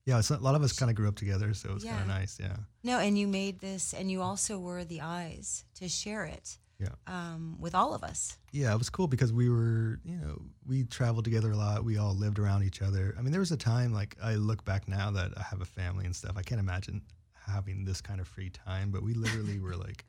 Yeah, so a lot of us kind of grew up together, so it was kind of nice. Yeah, No, and you made this, and you also were the eyes to share it yeah. um, with all of us. Yeah, it was cool because we were, you know, we traveled together a lot. We all lived around each other. I mean, there was a time like I look back now that I have a family and stuff. I can't imagine having this kind of free time, but we literally were like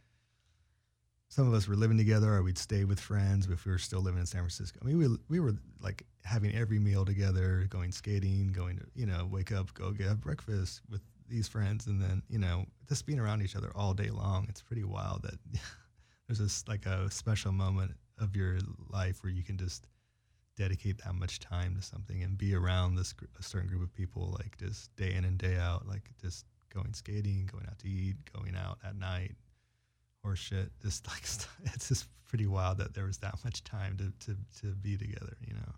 some of us were living together or we'd stay with friends if we were still living in San Francisco. I mean, we we were like having every meal together, going skating, going to, you know, wake up, go get breakfast with these friends and then, you know, just being around each other all day long. It's pretty wild that [laughs] there's this like a special moment of your life where you can just dedicate that much time to something and be around this gr- a certain group of people like just day in and day out like just going skating going out to eat going out at night or shit [laughs] just like it's just pretty wild that there was that much time to, to, to be together you know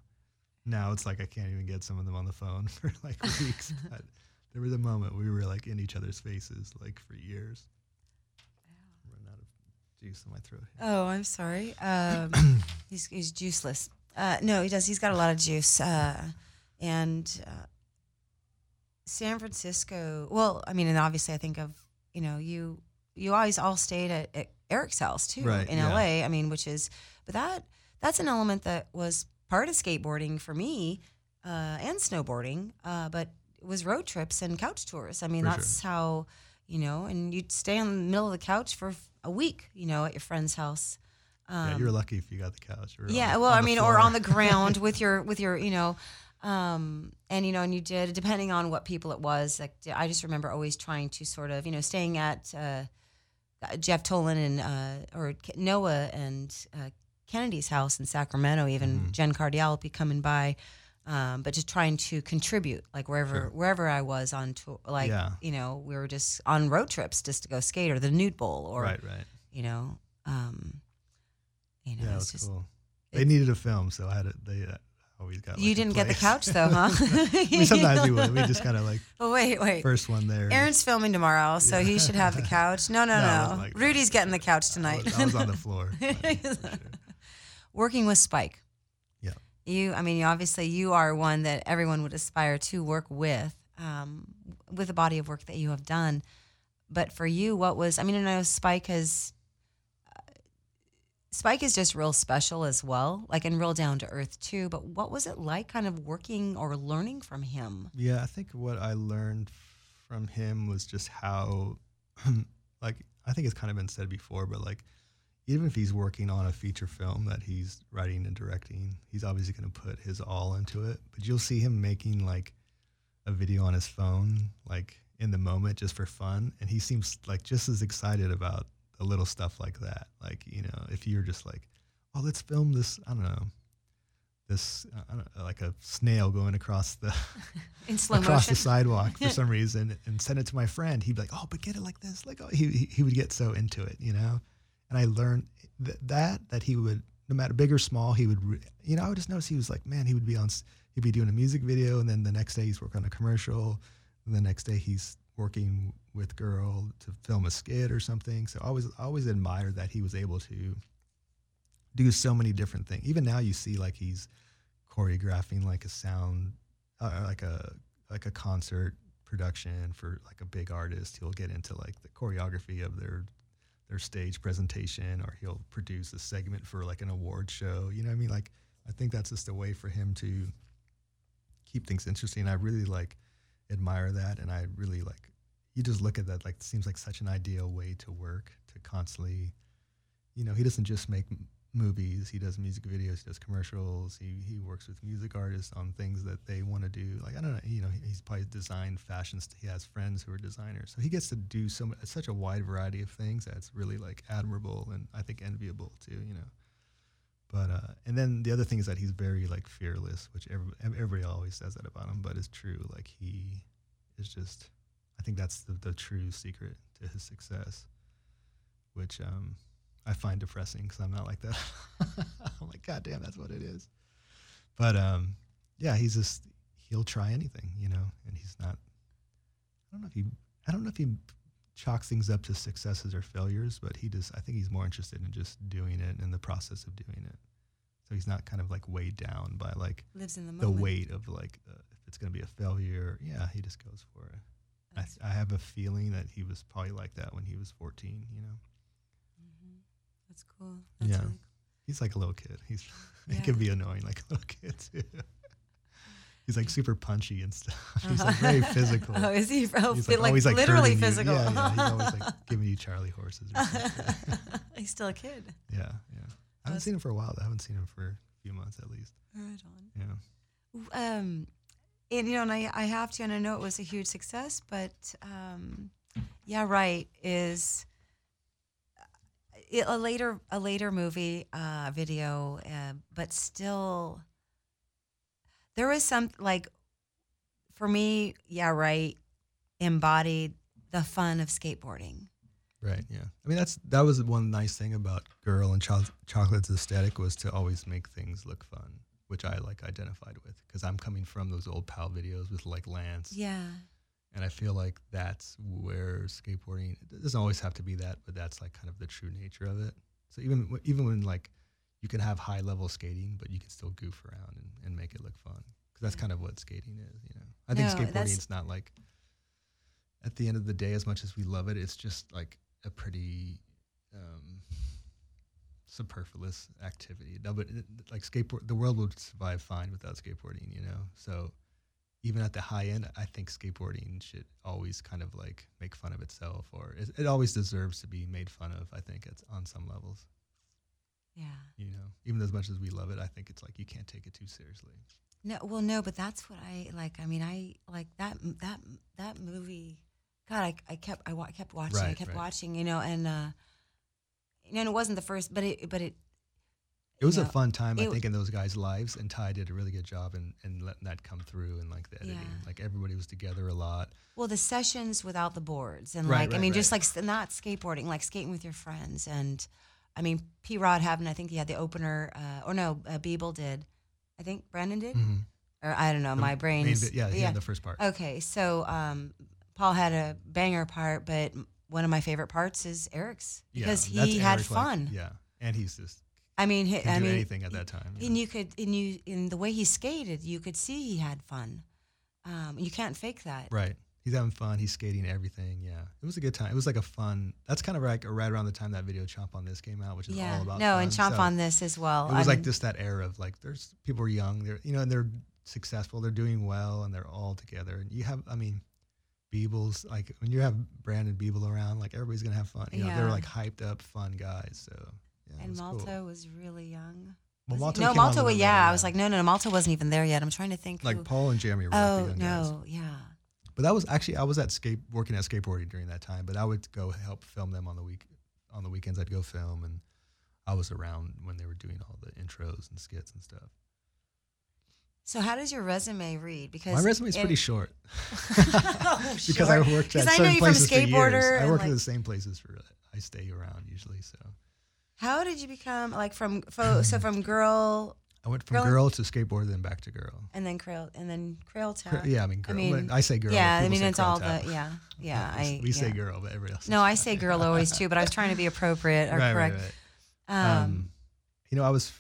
now it's like i can't even get some of them on the phone [laughs] for like weeks [laughs] but there was a moment we were like in each other's faces like for years running out of juice in my throat here. Oh, I'm sorry. [clears throat] Um, he's he's juiceless. Uh, no, he does. He's got a lot of juice. Uh, and uh, San Francisco. Well, I mean, and obviously, I think of you know you you always all stayed at, at Eric's house too Right, in yeah. LA. I mean, which is but that that's an element that was part of skateboarding for me uh, and snowboarding. Uh, but it was road trips and couch tours. I mean, For that's how you know. And you'd stay on the middle of the couch for a week, you know, at your friend's house. Um, yeah, you're lucky if you got the couch. Yeah, the- well, I mean, or on the ground [laughs] with your with your, you know, um, and you know, and you did depending on what people it was. Like I just remember always trying to sort of, you know, staying at uh, Jeff Tolan and uh, or Noah and uh, Kennedy's house in Sacramento. Even Mhm. Jen Cardial be coming by. Um, but just trying to contribute, like wherever Sure. wherever I was on tour, like Yeah. you know, we were just on road trips just to go skate or the Nude Bowl or right, right. you know, um, you know, Yeah, it's just cool. They needed a film, so I had it. They uh, always got. You like, a didn't get the couch though, [laughs] huh? I mean, sometimes we would. We just kind of like [laughs] Oh wait, wait. first one there. Aaron's filming tomorrow, so he should have the couch. No, no, [laughs] No, no. like that. Rudy's getting the couch I tonight. was, I was on the floor. sure. Working with Spike. Yeah. You, I mean, obviously you are one that everyone would aspire to work with, um, with the body of work that you have done. But for you, what was? I mean, I know Spike has. Spike is just real special as well, like and real down to earth too. But what was it like, kind of working or learning from him? Yeah, I think what I learned from him was just how, [clears throat] like, I think it's kind of been said before, but like, even if he's working on a feature film that he's writing and directing, he's obviously going to put his all into it. But you'll see him making like a video on his phone, like in the moment, just for fun, and he seems like just as excited about the little stuff like that. Like, you know, if you're just like, oh, let's film this, I don't know, this uh, I don't know, like a snail going across the [laughs] In slow across motion. the sidewalk for some [laughs] reason and send it to my friend. He'd be like, "Oh, but get it like this." Like oh, he he, he would get so into it, you know. And I learned th- that that he would no matter big or small, he would re- you know I would just notice he was like, man, he would be on he'd be doing a music video, and then the next day he's working on a commercial, and the next day he's working with girl to film a skit or something. So I always always admired that he was able to do so many different things. Even now, you see like he's choreographing like a sound, uh, like a like a concert production for like a big artist. He'll get into like the choreography of their their stage presentation, or he'll produce a segment for like an award show. You know what I mean? Like I think that's just a way for him to keep things interesting. I really like admire that, and I really like. You just look at that like it seems like such an ideal way to work to constantly, you know, he doesn't just make movies. He does music videos. He does commercials. He he works with music artists on things that they want to do. Like I don't know, you know, he's probably designed fashions. He has friends who are designers, so he gets to do so much, such a wide variety of things. That's really like admirable and I think enviable too. You know. But uh, and then the other thing is that he's very like fearless, which every, everybody always says that about him, but it's true. Like he is just, I think that's the, the true secret to his success, which um, I find depressing because I'm not like that. [laughs] I'm like, God damn, that's what it is. But um, yeah, he's just he'll try anything, you know, and he's not. I don't know if he. I don't know if he chalks things up to successes or failures, but he just. I think he's more interested in just doing it and the process of doing it. So he's not kind of like weighed down by like Lives in the the moment. weight of like uh, if it's going to be a failure. Yeah, he just goes for it. I, That's- I have a feeling that he was probably like that when he was 14. You know, Mhm. That's cool. That's Yeah. really cool. he's like a little kid. He's [laughs] he can be annoying like a little kid too. He's like super punchy and stuff. [laughs] He's like very [laughs] physical. Oh, is he? Oh, He's like, always, literally hurting physical. Yeah, yeah. He's always like [laughs] giving you Charlie horses. Or something. He's still a kid. yeah, yeah. I haven't seen him for a while. I haven't seen him for a few months at least. Right on. Yeah. Um, and you know, and I, I have to, and I know it was a huge success, but um, yeah, right is uh, a later a later movie uh, video, uh, but still there was some like for me, yeah, right, embodied the fun of skateboarding. Right. Yeah. I mean, that's that was one nice thing about Girl and Cho- Chocolate's aesthetic was to always make things look fun, which I like identified with because I'm coming from those old Powell videos with like Lance, Yeah, and I feel like that's where skateboarding. It doesn't always have to be that, but that's like kind of the true nature of it. So even even when like you can have high level skating, but you can still goof around and, and make it look fun because that's kind of what skating is. You know, I think No, that's- skateboarding is not like at the end of the day, as much as we love it, it's just like a pretty um, superfluous activity. No, but it, like skateboard, the world would survive fine without skateboarding. You know, so even at the high end, I think skateboarding should always kind of like make fun of itself, or it, it always deserves to be made fun of. I think it's on some levels. Yeah. You know, even as much as we love it, I think it's like you can't take it too seriously. No, well, no, but that's what I like. I mean, I like that that that movie. God, I, I kept I wa- kept watching. I kept right. watching. You know, and uh, and it wasn't the first, but it but it. It was you a fun time, I think, in those guys' lives, and Ty did a really good job in, in letting that come through and like the editing. Yeah. Like everybody was together a lot. Well, the sessions without the boards, and Right, like I right, mean, just like not skateboarding, like skating with your friends, and I mean, P. Rod having I think he had the opener, uh, or no, uh, Biebel did. I think Brandon did, Mm-hmm. or I don't know. my brain. yeah, yeah, the first part. Okay, so um, Paul had a banger part, but one of my favorite parts is Eric's because Yeah, he had Eric, like, fun. yeah, and he's just I mean, he, I do mean, anything at that time. you and know. you could, and you, in the way he skated, you could see he had fun. Um, you can't fake that. Right. He's having fun. He's skating everything. Yeah. It was a good time. It was like a fun. That's kind of like right around the time that video Chomp on This came out, which is Yeah, all about no, fun. and chomp So on this as well. It was I like just that era of like there's people are young, they're you know, and they're successful, they're doing well, and they're all together. And you have, I mean, Biebel's like when you have Brandon Biebel around, like everybody's gonna have fun. You know, they're like hyped up, fun guys. So yeah, And was Malto cool. was really young. Well, Was? Malto no, came on a Malto. Yeah, later, I was like, no, no, no, Malto wasn't even there yet. I'm trying to think. like who, Paul and Jeremy oh, were like the oh no, yeah. But that was actually I was at skate working at skateboarding during that time. But I would go help film them on the week on the weekends. I'd go film, and I was around when they were doing all the intros and skits and stuff. So how does your resume read? Because My resume is pretty short [laughs] Oh, [laughs] because I worked at certain know you from places for years. I and, work like- at the same places for. I stay around usually, so How did you become like from so from girl I went from Girl- girl, to skateboard, then back to girl. and then Crail and then Crail Cr- Town? yeah, I mean, girl. mean, I say girl. yeah, I mean it's all the yeah yeah. we, I we say yeah. girl, but everybody else. No, I say girl always [laughs] too, but I was trying to be appropriate or right, right, correct. right. Um, Um, you know, I was,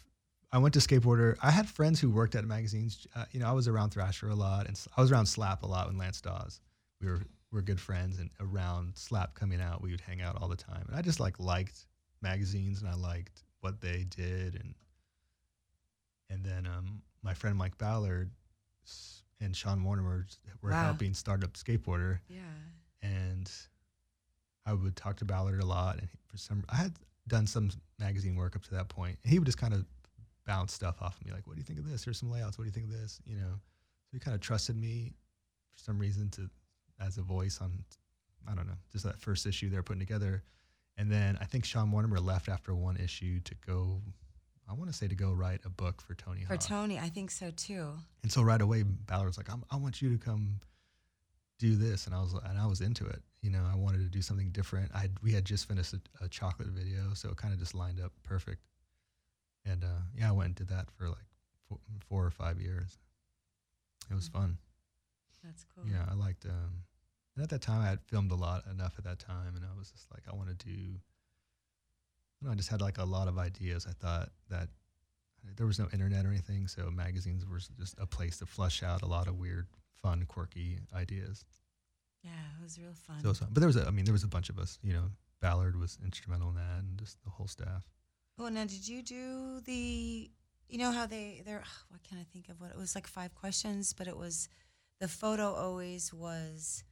I went to skateboarder. I had friends who worked at magazines. Uh, you know, I was around Thrasher a lot, and I was around Slap a lot when Lance Dawes. We were we were good friends, and around Slap coming out, we would hang out all the time. And I just like liked magazines, and I liked what they did, and and then um, my friend Mike Ballard and Sean Mortimer were Wow. helping start up skateboarder yeah. and I would talk to Ballard a lot. And for some, I had done some magazine work up to that point, and he would just kind of bounce stuff off of me, like, "What do you think of this? Here's some layouts. What do you think of this?" You know. So he kind of trusted me for some reason to as a voice on, I don't know, just that first issue they're putting together. And then I think Sean Mortimer left after one issue to go. I want to say to go write a book for Tony For Hawk. Tony, I think so too. And so right away, Ballard's like, I'm, "I want you to come do this," and I was and I was into it. You know, I wanted to do something different. I we had just finished a, a chocolate video, so it kind of just lined up perfect. And uh, yeah, I went and did that for like four, four or five years. It was fun. That's cool. Yeah, I liked. Um, and at that time, I had filmed a lot enough at that time, and I was just like, I want to do. You know, I just had like a lot of ideas. I thought that there was no internet or anything, so magazines were just a place to flush out a lot of weird, fun, quirky ideas. Yeah, it was real fun. So it was fun. But there was, a, I mean, there was a bunch of us. You know, Ballard was instrumental in that, and just the whole staff. Well, now did you do the? You know how they they're what can I think of? What it was like five questions, but it was the photo always was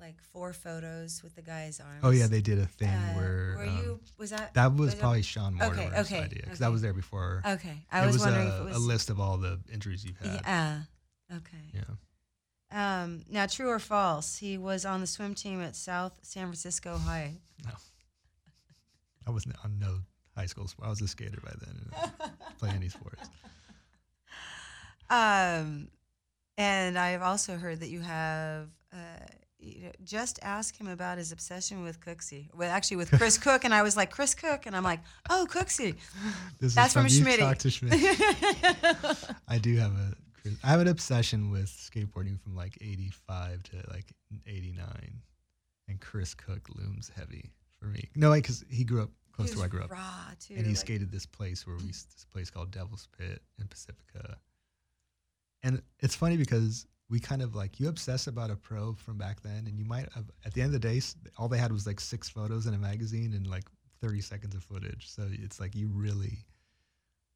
like four photos with the guy's arms. Oh yeah, they did a thing Uh, where were um, you was that that was was probably Sean Okay, Mortimer's okay, idea because okay. that was there before. okay? I it was, was, wondering a, if it was a list of all the injuries you've had. Yeah. Okay. Yeah. Um, now, true or false? He was on the swim team at South San Francisco High. No. I wasn't on no high school. I was a skater by then and play any sports. [laughs] Um, and I've also heard that you have. Uh, you know, just ask him about his obsession with Cooksey. Well, actually, with Chris [laughs] Cook, and I was like, Chris Cook, and I'm like, oh, Cooksey. This That's from is you Schmitty. talk to Schmidt. [laughs] I do have a I have an obsession with skateboarding from like 85 to like 89. And Chris Cook looms heavy for me. No, because he grew up close to where I grew up. Too. and he like- skated this place where we this place called Devil's Pit in Pacifica. And it's funny because we kind of like you obsess about a pro from back then, and you might have at the end of the day, all they had was like six photos in a magazine and like 30 seconds of footage. So it's like you really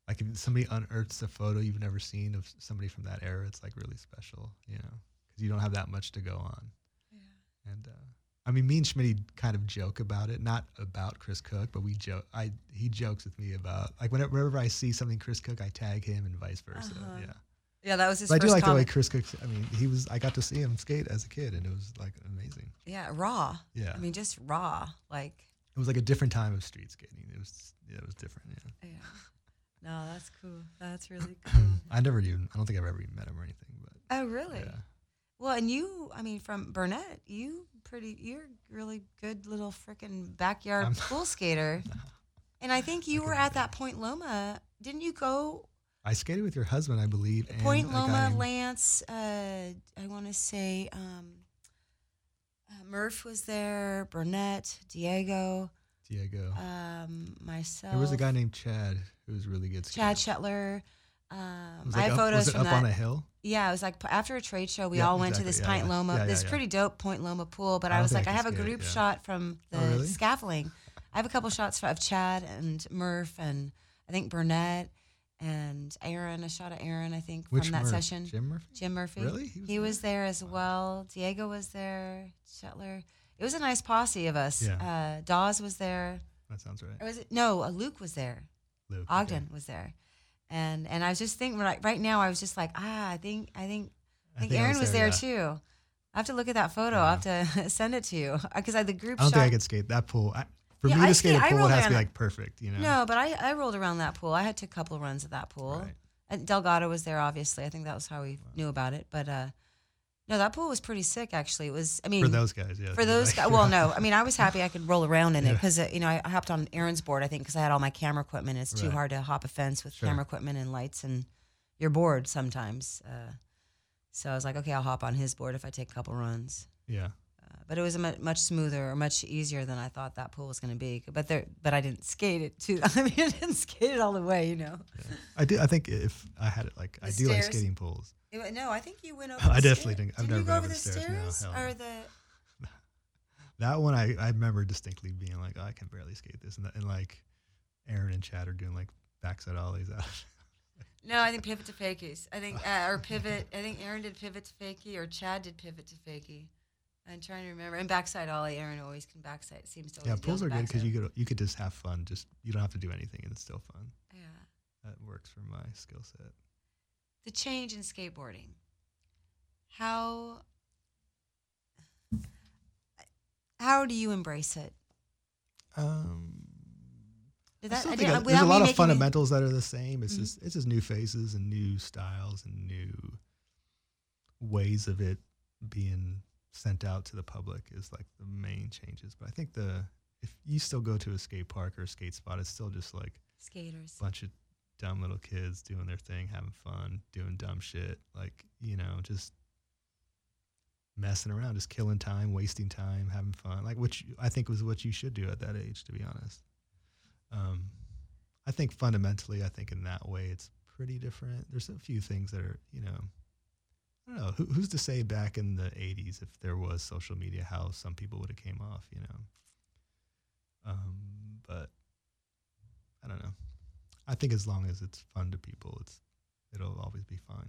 like if somebody unearths a photo you've never seen of somebody from that era, it's like really special, you know, because you don't have that much to go on. Yeah. And uh, I mean, me and Schmidt kind of joke about it, not about Chris Cook, but we joke. I he jokes with me about like whenever, whenever I see something Chris Cook, I tag him and vice versa. Uh-huh. Yeah, Yeah, that was his but I do like the way. Chris Cook. I mean, he was. I got to see him skate as a kid, and it was like amazing. Yeah, raw. Yeah, I mean, just raw. Like, it was like a different time of street skating. It was yeah, it was different. Yeah, yeah. No, that's cool. That's really [clears throat] cool. I never even. I don't think I've ever even met him or anything, but oh, really? yeah. Well, and you, I mean, from Burnett, you pretty, you're really good little freaking backyard I'm- pool skater. [laughs] And I think you were at that Point Loma. Didn't you go I skated with your husband, I believe. and Point Loma, Lance? Uh, I want to say um, uh, Murph was there, Burnett, Diego, Diego. um, myself. there was a guy named Chad who was really good. Chad skater. Shetler. Um, I have up, photos it from up that. on a hill. Yeah, it was like after a trade show, we Yeah, all went to this Yeah, Point yeah. Loma, this pretty dope Point Loma pool. But I I, was like, I I have a it, group yeah. shot from the Oh, really? scaffolding. I have a couple shots of Chad and Murph and I think Burnett and Aaron. A shot of Aaron, I think, Which from that Murph? session. Jim Murphy. Jim Murphy. Really? He He was was, there as well. Diego was there. Shetler. It was a nice posse of us. Yeah. Uh, Dawes was there. That sounds right. Or was it? No, uh, Luke was there. Luke. Ogden was there. And and I was just thinking right, right now I was just like ah I think I think I think, Aaron was there, yeah. too. I have to look at that photo. I have to [laughs] send it to you because I the group I don't shot. think I could skate that pool. I, for Yeah, me I to skate skate- a I pool, it has to be like perfect, you know. No, but I, I rolled around that pool. I had took a couple runs at that pool. Right. And Delgado was there, obviously. I think that was how we knew about it. But uh, no, that pool was pretty sick, actually. It was, I mean, For those guys, yeah. for those guys, [laughs] well, no, I mean, I was happy I could roll around in it because uh, you know I I hopped on Aaron's board. I think because I had all my camera equipment. It's too Right. hard to hop a fence with Sure. camera equipment and lights, and you're bored sometimes. Uh, so I was like, okay, I'll hop on his board if I take a couple runs. Yeah. But it was much smoother or much easier than I thought that pool was going to be. But there, but I didn't skate it too. [laughs] I mean, I didn't skate it all the way, you know. I do. I think if I had it, like I The do like skating pools. It no, I think you went over. [laughs] I definitely didn't- I've Did never you go over the the stairs, stairs or the? [laughs] That one, I, I remember distinctly being like, oh, I can barely skate this, and, that, and like Aaron and Chad are doing like backside ollies out. No, I think pivot to fakies. I think uh, or pivot. I think Aaron did pivot to fakie or Chad did pivot to fakie. I'm trying to remember. And backside ollie, Aaron always can backside. It Seems to always yeah, pools are good because you could you could just have fun. Just you don't have to do anything, and it's still fun. Yeah. That works for my skill set. The change in skateboarding. How how do you embrace it? Um, that, I I- there's a lot of fundamentals that are the same. It's Mhm. just it's just new faces and new styles and new ways of it being sent out to the public is like the main changes. But I think the if you still go to a skate park or a skate spot, it's still just like skaters. bunch of dumb little kids doing their thing, having fun, doing dumb shit. Like you know, just messing around, just killing time, wasting time, having fun. Like which I think was what you should do at that age, to be honest. Um, I think fundamentally, I think in that way, it's pretty different. There's a few things that are, you know, I don't know. Who, who's to say back in the '80s if there was social media, how some people would have came off, you know? Um, but I don't know. I think as long as it's fun to people, it's it'll always be fine.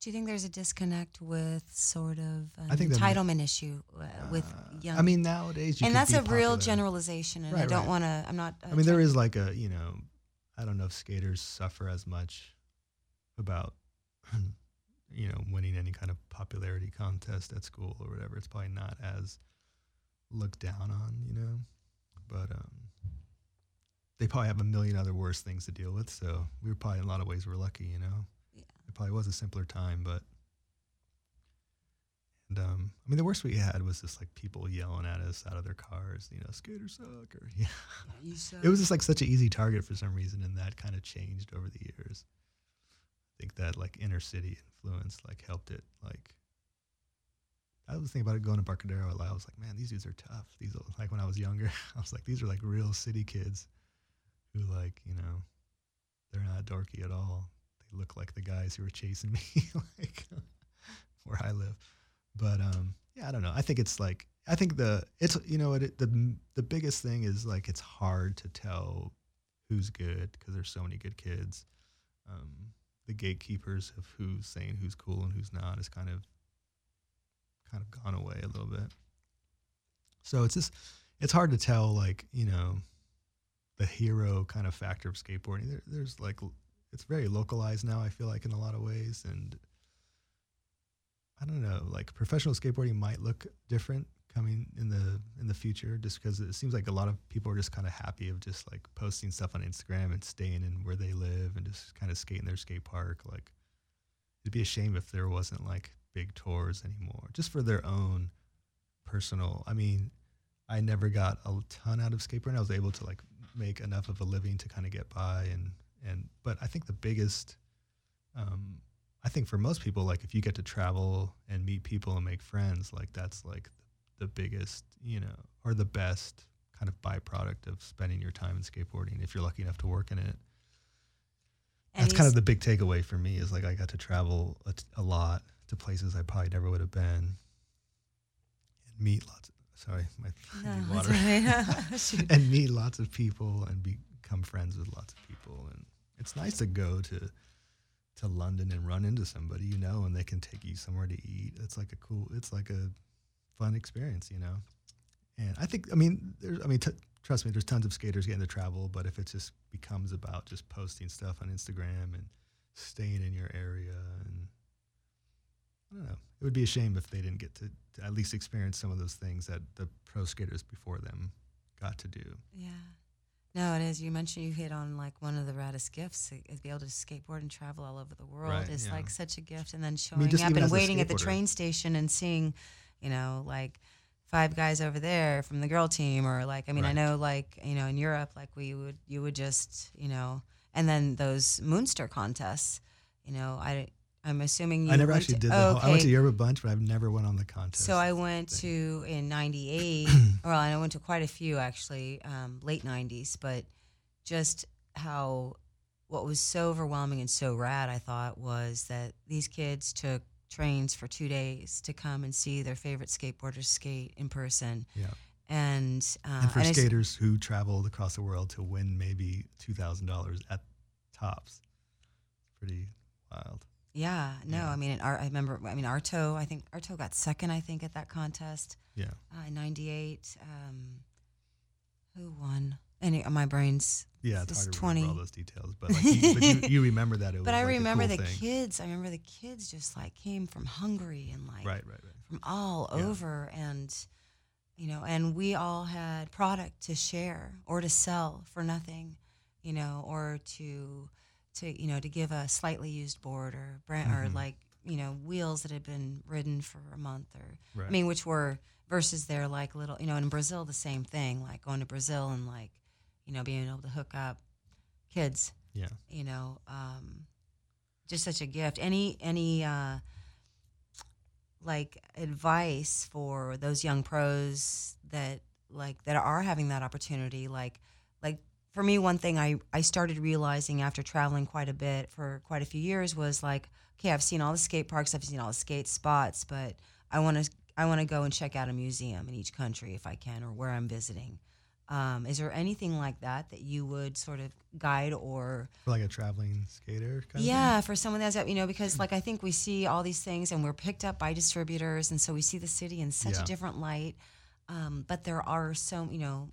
Do you think there's a disconnect with sort of an I think that- entitlement issue uh, with Uh, young? I mean, nowadays you and that's a real generalization, and I don't right. want to. I'm not. I mean, there is like a you know, I don't know if skaters suffer as much about [clears throat] you know winning any kind of popularity contest at school or whatever. It's probably not as looked down on, you know, but um, they probably have a million other worse things to deal with. So we were probably in a lot of ways we're lucky, you know. Yeah. It probably was a simpler time, but. And um, I mean, the worst we had was just like people yelling at us out of their cars, you know, skaters suck, or [laughs] yeah. You suck. It was just like such an easy target for some reason, and that kind of changed over the years. Think that like inner city influence like helped it. Like I was thinking about it going to Barcadero a lot. I was like, man, these dudes are tough. These are, like when I was younger, [laughs] I was like, these are like real city kids who like you know they're not dorky at all. They look like the guys who were chasing [laughs] me like [laughs] where I live. But um, yeah, I don't know. I think it's like I think the it's you know it, the the biggest thing is like it's hard to tell who's good because there's so many good kids. Um, the gatekeepers of who's saying who's cool and who's not is kind of kind of gone away a little bit. So it's just it's hard to tell like you know the hero kind of factor of skateboarding. There, there's like it's very localized now. I feel like in a lot of ways and I don't know, like professional skateboarding might look different coming in the in the future just because it seems like a lot of people are just kind of happy of just like posting stuff on Instagram and staying in where they live and just kind of skating their skate park like it'd be a shame if there wasn't like big tours anymore just for their own personal I mean I never got a ton out of skateboarding. I was able to like make enough of a living to kind of get by and and but I think the biggest um I think for most people, like if you get to travel and meet people and make friends, like that's like the biggest, you know, or the best kind of byproduct of spending your time in skateboarding if you're lucky enough to work in it. And that's kind of the big takeaway for me is like I got to travel a, t- a lot to places I probably never would have been and meet lots. Of, sorry, my No, [laughs] I need that's water. [laughs] [laughs] Shoot. and meet lots of people and become friends with lots of people and it's nice to go to to London and run into somebody you know and they can take you somewhere to eat it's like a cool it's like a fun experience you know and I think I mean there's I mean t- trust me there's tons of skaters getting to travel but if it just becomes about just posting stuff on Instagram and staying in your area and I don't know it would be a shame if they didn't get to, to at least experience some of those things that the pro skaters before them got to do Yeah. No, and as You mentioned you hit on like one of the raddest gifts uh, uh, is be able to skateboard and travel all over the world Right, is yeah. like such a gift. And then showing just up and waiting at the train station and seeing, you know, like five guys over there from the girl team, or like I mean, I know like you know in Europe, like we would you would just you know, and then those Munster contests, you know, I I'm assuming you I never actually to- did. The oh, whole, I went to. Europe a bunch, but I've never went on the contest. So I went thing. to in '98. [clears throat] well, I went to quite a few actually, um, late '90s. But just how what was so overwhelming and so rad, I thought, was that these kids took trains for two days to come and see their favorite skateboarders skate in person. Yeah. And uh, and for and skaters who traveled across the world to win maybe two thousand dollars at tops, it's pretty wild. yeah, no, Yeah. I mean, I remember. I mean, Arto. I think Arto got second. I think at that contest. Yeah, uh, in '98. Um, who won? Any my brain's. Yeah, it's It's hard to 20. remember all those details, but like, you, but you, [laughs] you remember that it was. But I like, remember cool the thing. kids. I remember the kids just like came from Hungary and like Right, right, right. from all Yeah. over, and you know, and we all had product to share or to sell for nothing, you know, or to to you know to give a slightly used board or brand or Mhm. like you know wheels that had been ridden for a month or Right. I mean, which were versus their like little, you know, in Brazil the same thing, like going to Brazil and like, you know, being able to hook up kids, yeah, you know, um, just such a gift. Any any uh, like advice for those young pros that like that are having that opportunity, like like for me, one thing I I started realizing after traveling quite a bit for quite a few years was like, okay, I've seen all the skate parks, I've seen all the skate spots, but I want to I want to go and check out a museum in each country if I can, or where I'm visiting. Um, is there anything like that that you would sort of guide or for like a traveling skater. Kind yeah for someone that's you know because like I think we see all these things and we're picked up by distributors and so we see the city in such Yeah. a different light. Um, but there are so you know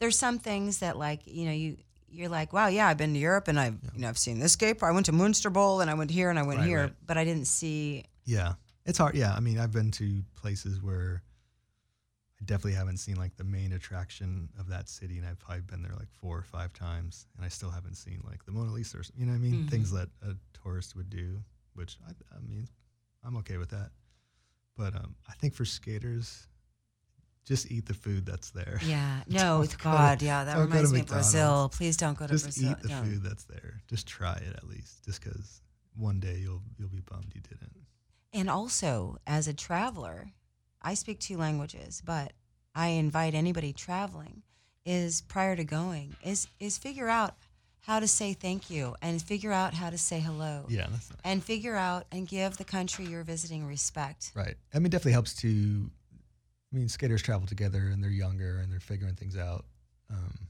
there's some things that like you know you you're like wow yeah I've been to Europe and I've you know I've seen this skate. I went to Munster Bowl and I went here and I went Right, here right. but I didn't see yeah, it's hard. Yeah, I mean, I've been to places where I definitely haven't seen like the main attraction of that city, and I've probably been there like four or five times, and I still haven't seen like the Mona Lisa or you know what I mean, Mhm. things that a tourist would do, which I, I mean, I'm okay with that. But um, I think for skaters, just eat the food that's there. yeah [laughs] no go- God yeah that to reminds me of Brazil. Please don't go to just Brazil. eat the Don't. food that's there. Just try it at least, just because one day you'll you'll be bummed you didn't. And also, as a traveler, I speak two languages, but I invite anybody traveling is prior to going is is figure out how to say thank you and figure out how to say hello Yeah, that's nice. and figure out and give the country you're visiting respect. right. I mean, definitely helps to. I mean, skaters travel together and they're younger and they're figuring things out. Um,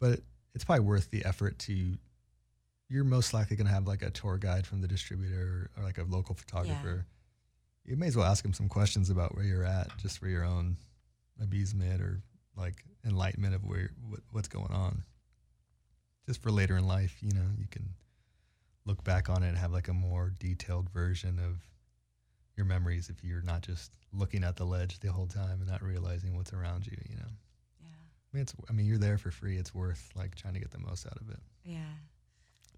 but it's probably worth the effort to. You're most likely going to have like a tour guide from the distributor or like a local photographer. You may as well ask them some questions about where you're at, just for your own abusement or like enlightenment of where what, what's going on. Just for later in life, you know, you can look back on it and have like a more detailed version of your memories if you're not just looking at the ledge the whole time and not realizing what's around you, you know. Yeah. I mean, it's I mean, you're there for free. It's worth like trying to get the most out of it. Yeah.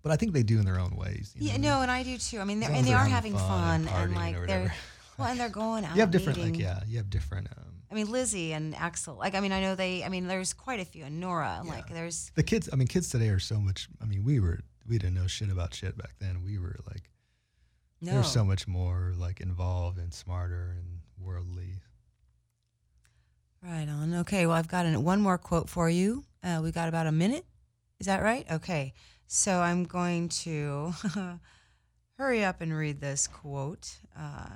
But I think they do in their own ways. You Yeah, know? no, and I do too. I mean, they're, and they they're having fun fun, and and, like or they're. Well, and they're going out. You have different meeting. like yeah, you have different um I mean, Lizzie and Axel. Like, I mean, I know they. I mean, there's quite a few, and Nora. Yeah. Like, there's the kids I mean kids today are so much I mean we were we didn't know shit about shit back then. We were like no. they're so much more like involved and smarter and worldly. Right on. Okay. Well, I've got an, one more quote for you. Uh, we got about a minute. Is that right? Okay. So I'm going to [laughs] hurry up and read this quote. Uh,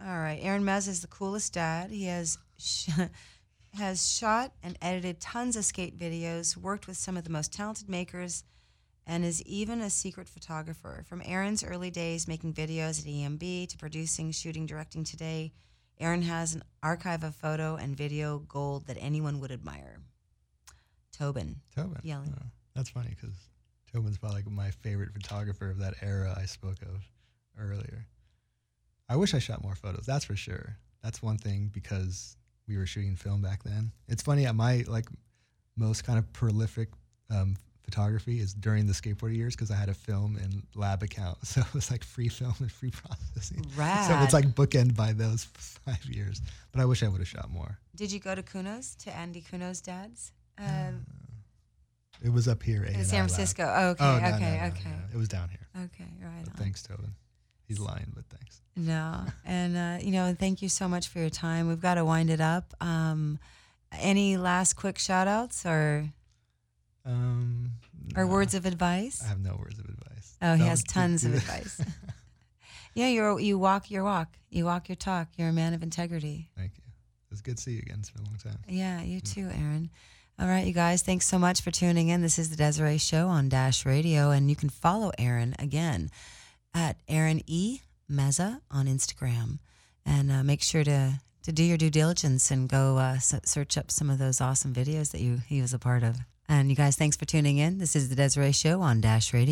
all right. Aaron Meza is the coolest dad. He has sh- [laughs] has shot and edited tons of skate videos, worked with some of the most talented makers, and is even a secret photographer. From Aaron's early days making videos at EMB to producing, shooting, directing today, Aaron has an archive of photo and video gold that anyone would admire. Tobin. Tobin. Yelland. Oh, that's funny because Tobin's probably like my favorite photographer of that era I spoke of earlier. I wish I shot more photos. That's for sure. That's one thing because we were shooting film back then. It's funny at my like most kind of prolific um, photography is during the skateboard years because I had a film and lab account, [laughs] so it was like free film and free [laughs] processing. So it's like bookend by those [laughs] five years. But I wish I would have shot more. Did you go to Kuno's to Andy Kuno's dad's? Um, It was up here. in San. Francisco. Oh, okay, Oh, no, okay, no, no, okay. It was down here. okay. Right. But on. thanks, Tobin. He's lying, but thanks. No, and uh, you know, thank you so much for your time. We've got to wind it up. Um, any last quick shout outs or Um, or no, words of advice? I have no words of advice. Oh, he Don't has tons of advice. [laughs] Yeah, you're you walk your walk, you walk your talk. You're a man of integrity. Thank you. It was good to see you again. It's been a long time. Yeah, you too, Aaron. All right, you guys, thanks so much for tuning in. This is the Desiree Show on Dash Radio, and you can follow Aaron again at Aaron E. Meza on Instagram, and uh, make sure to to do your due diligence and go uh, s- search up some of those awesome videos that you he was a part of. And you guys, thanks for tuning in. This is the Desiree Show on Dash Radio.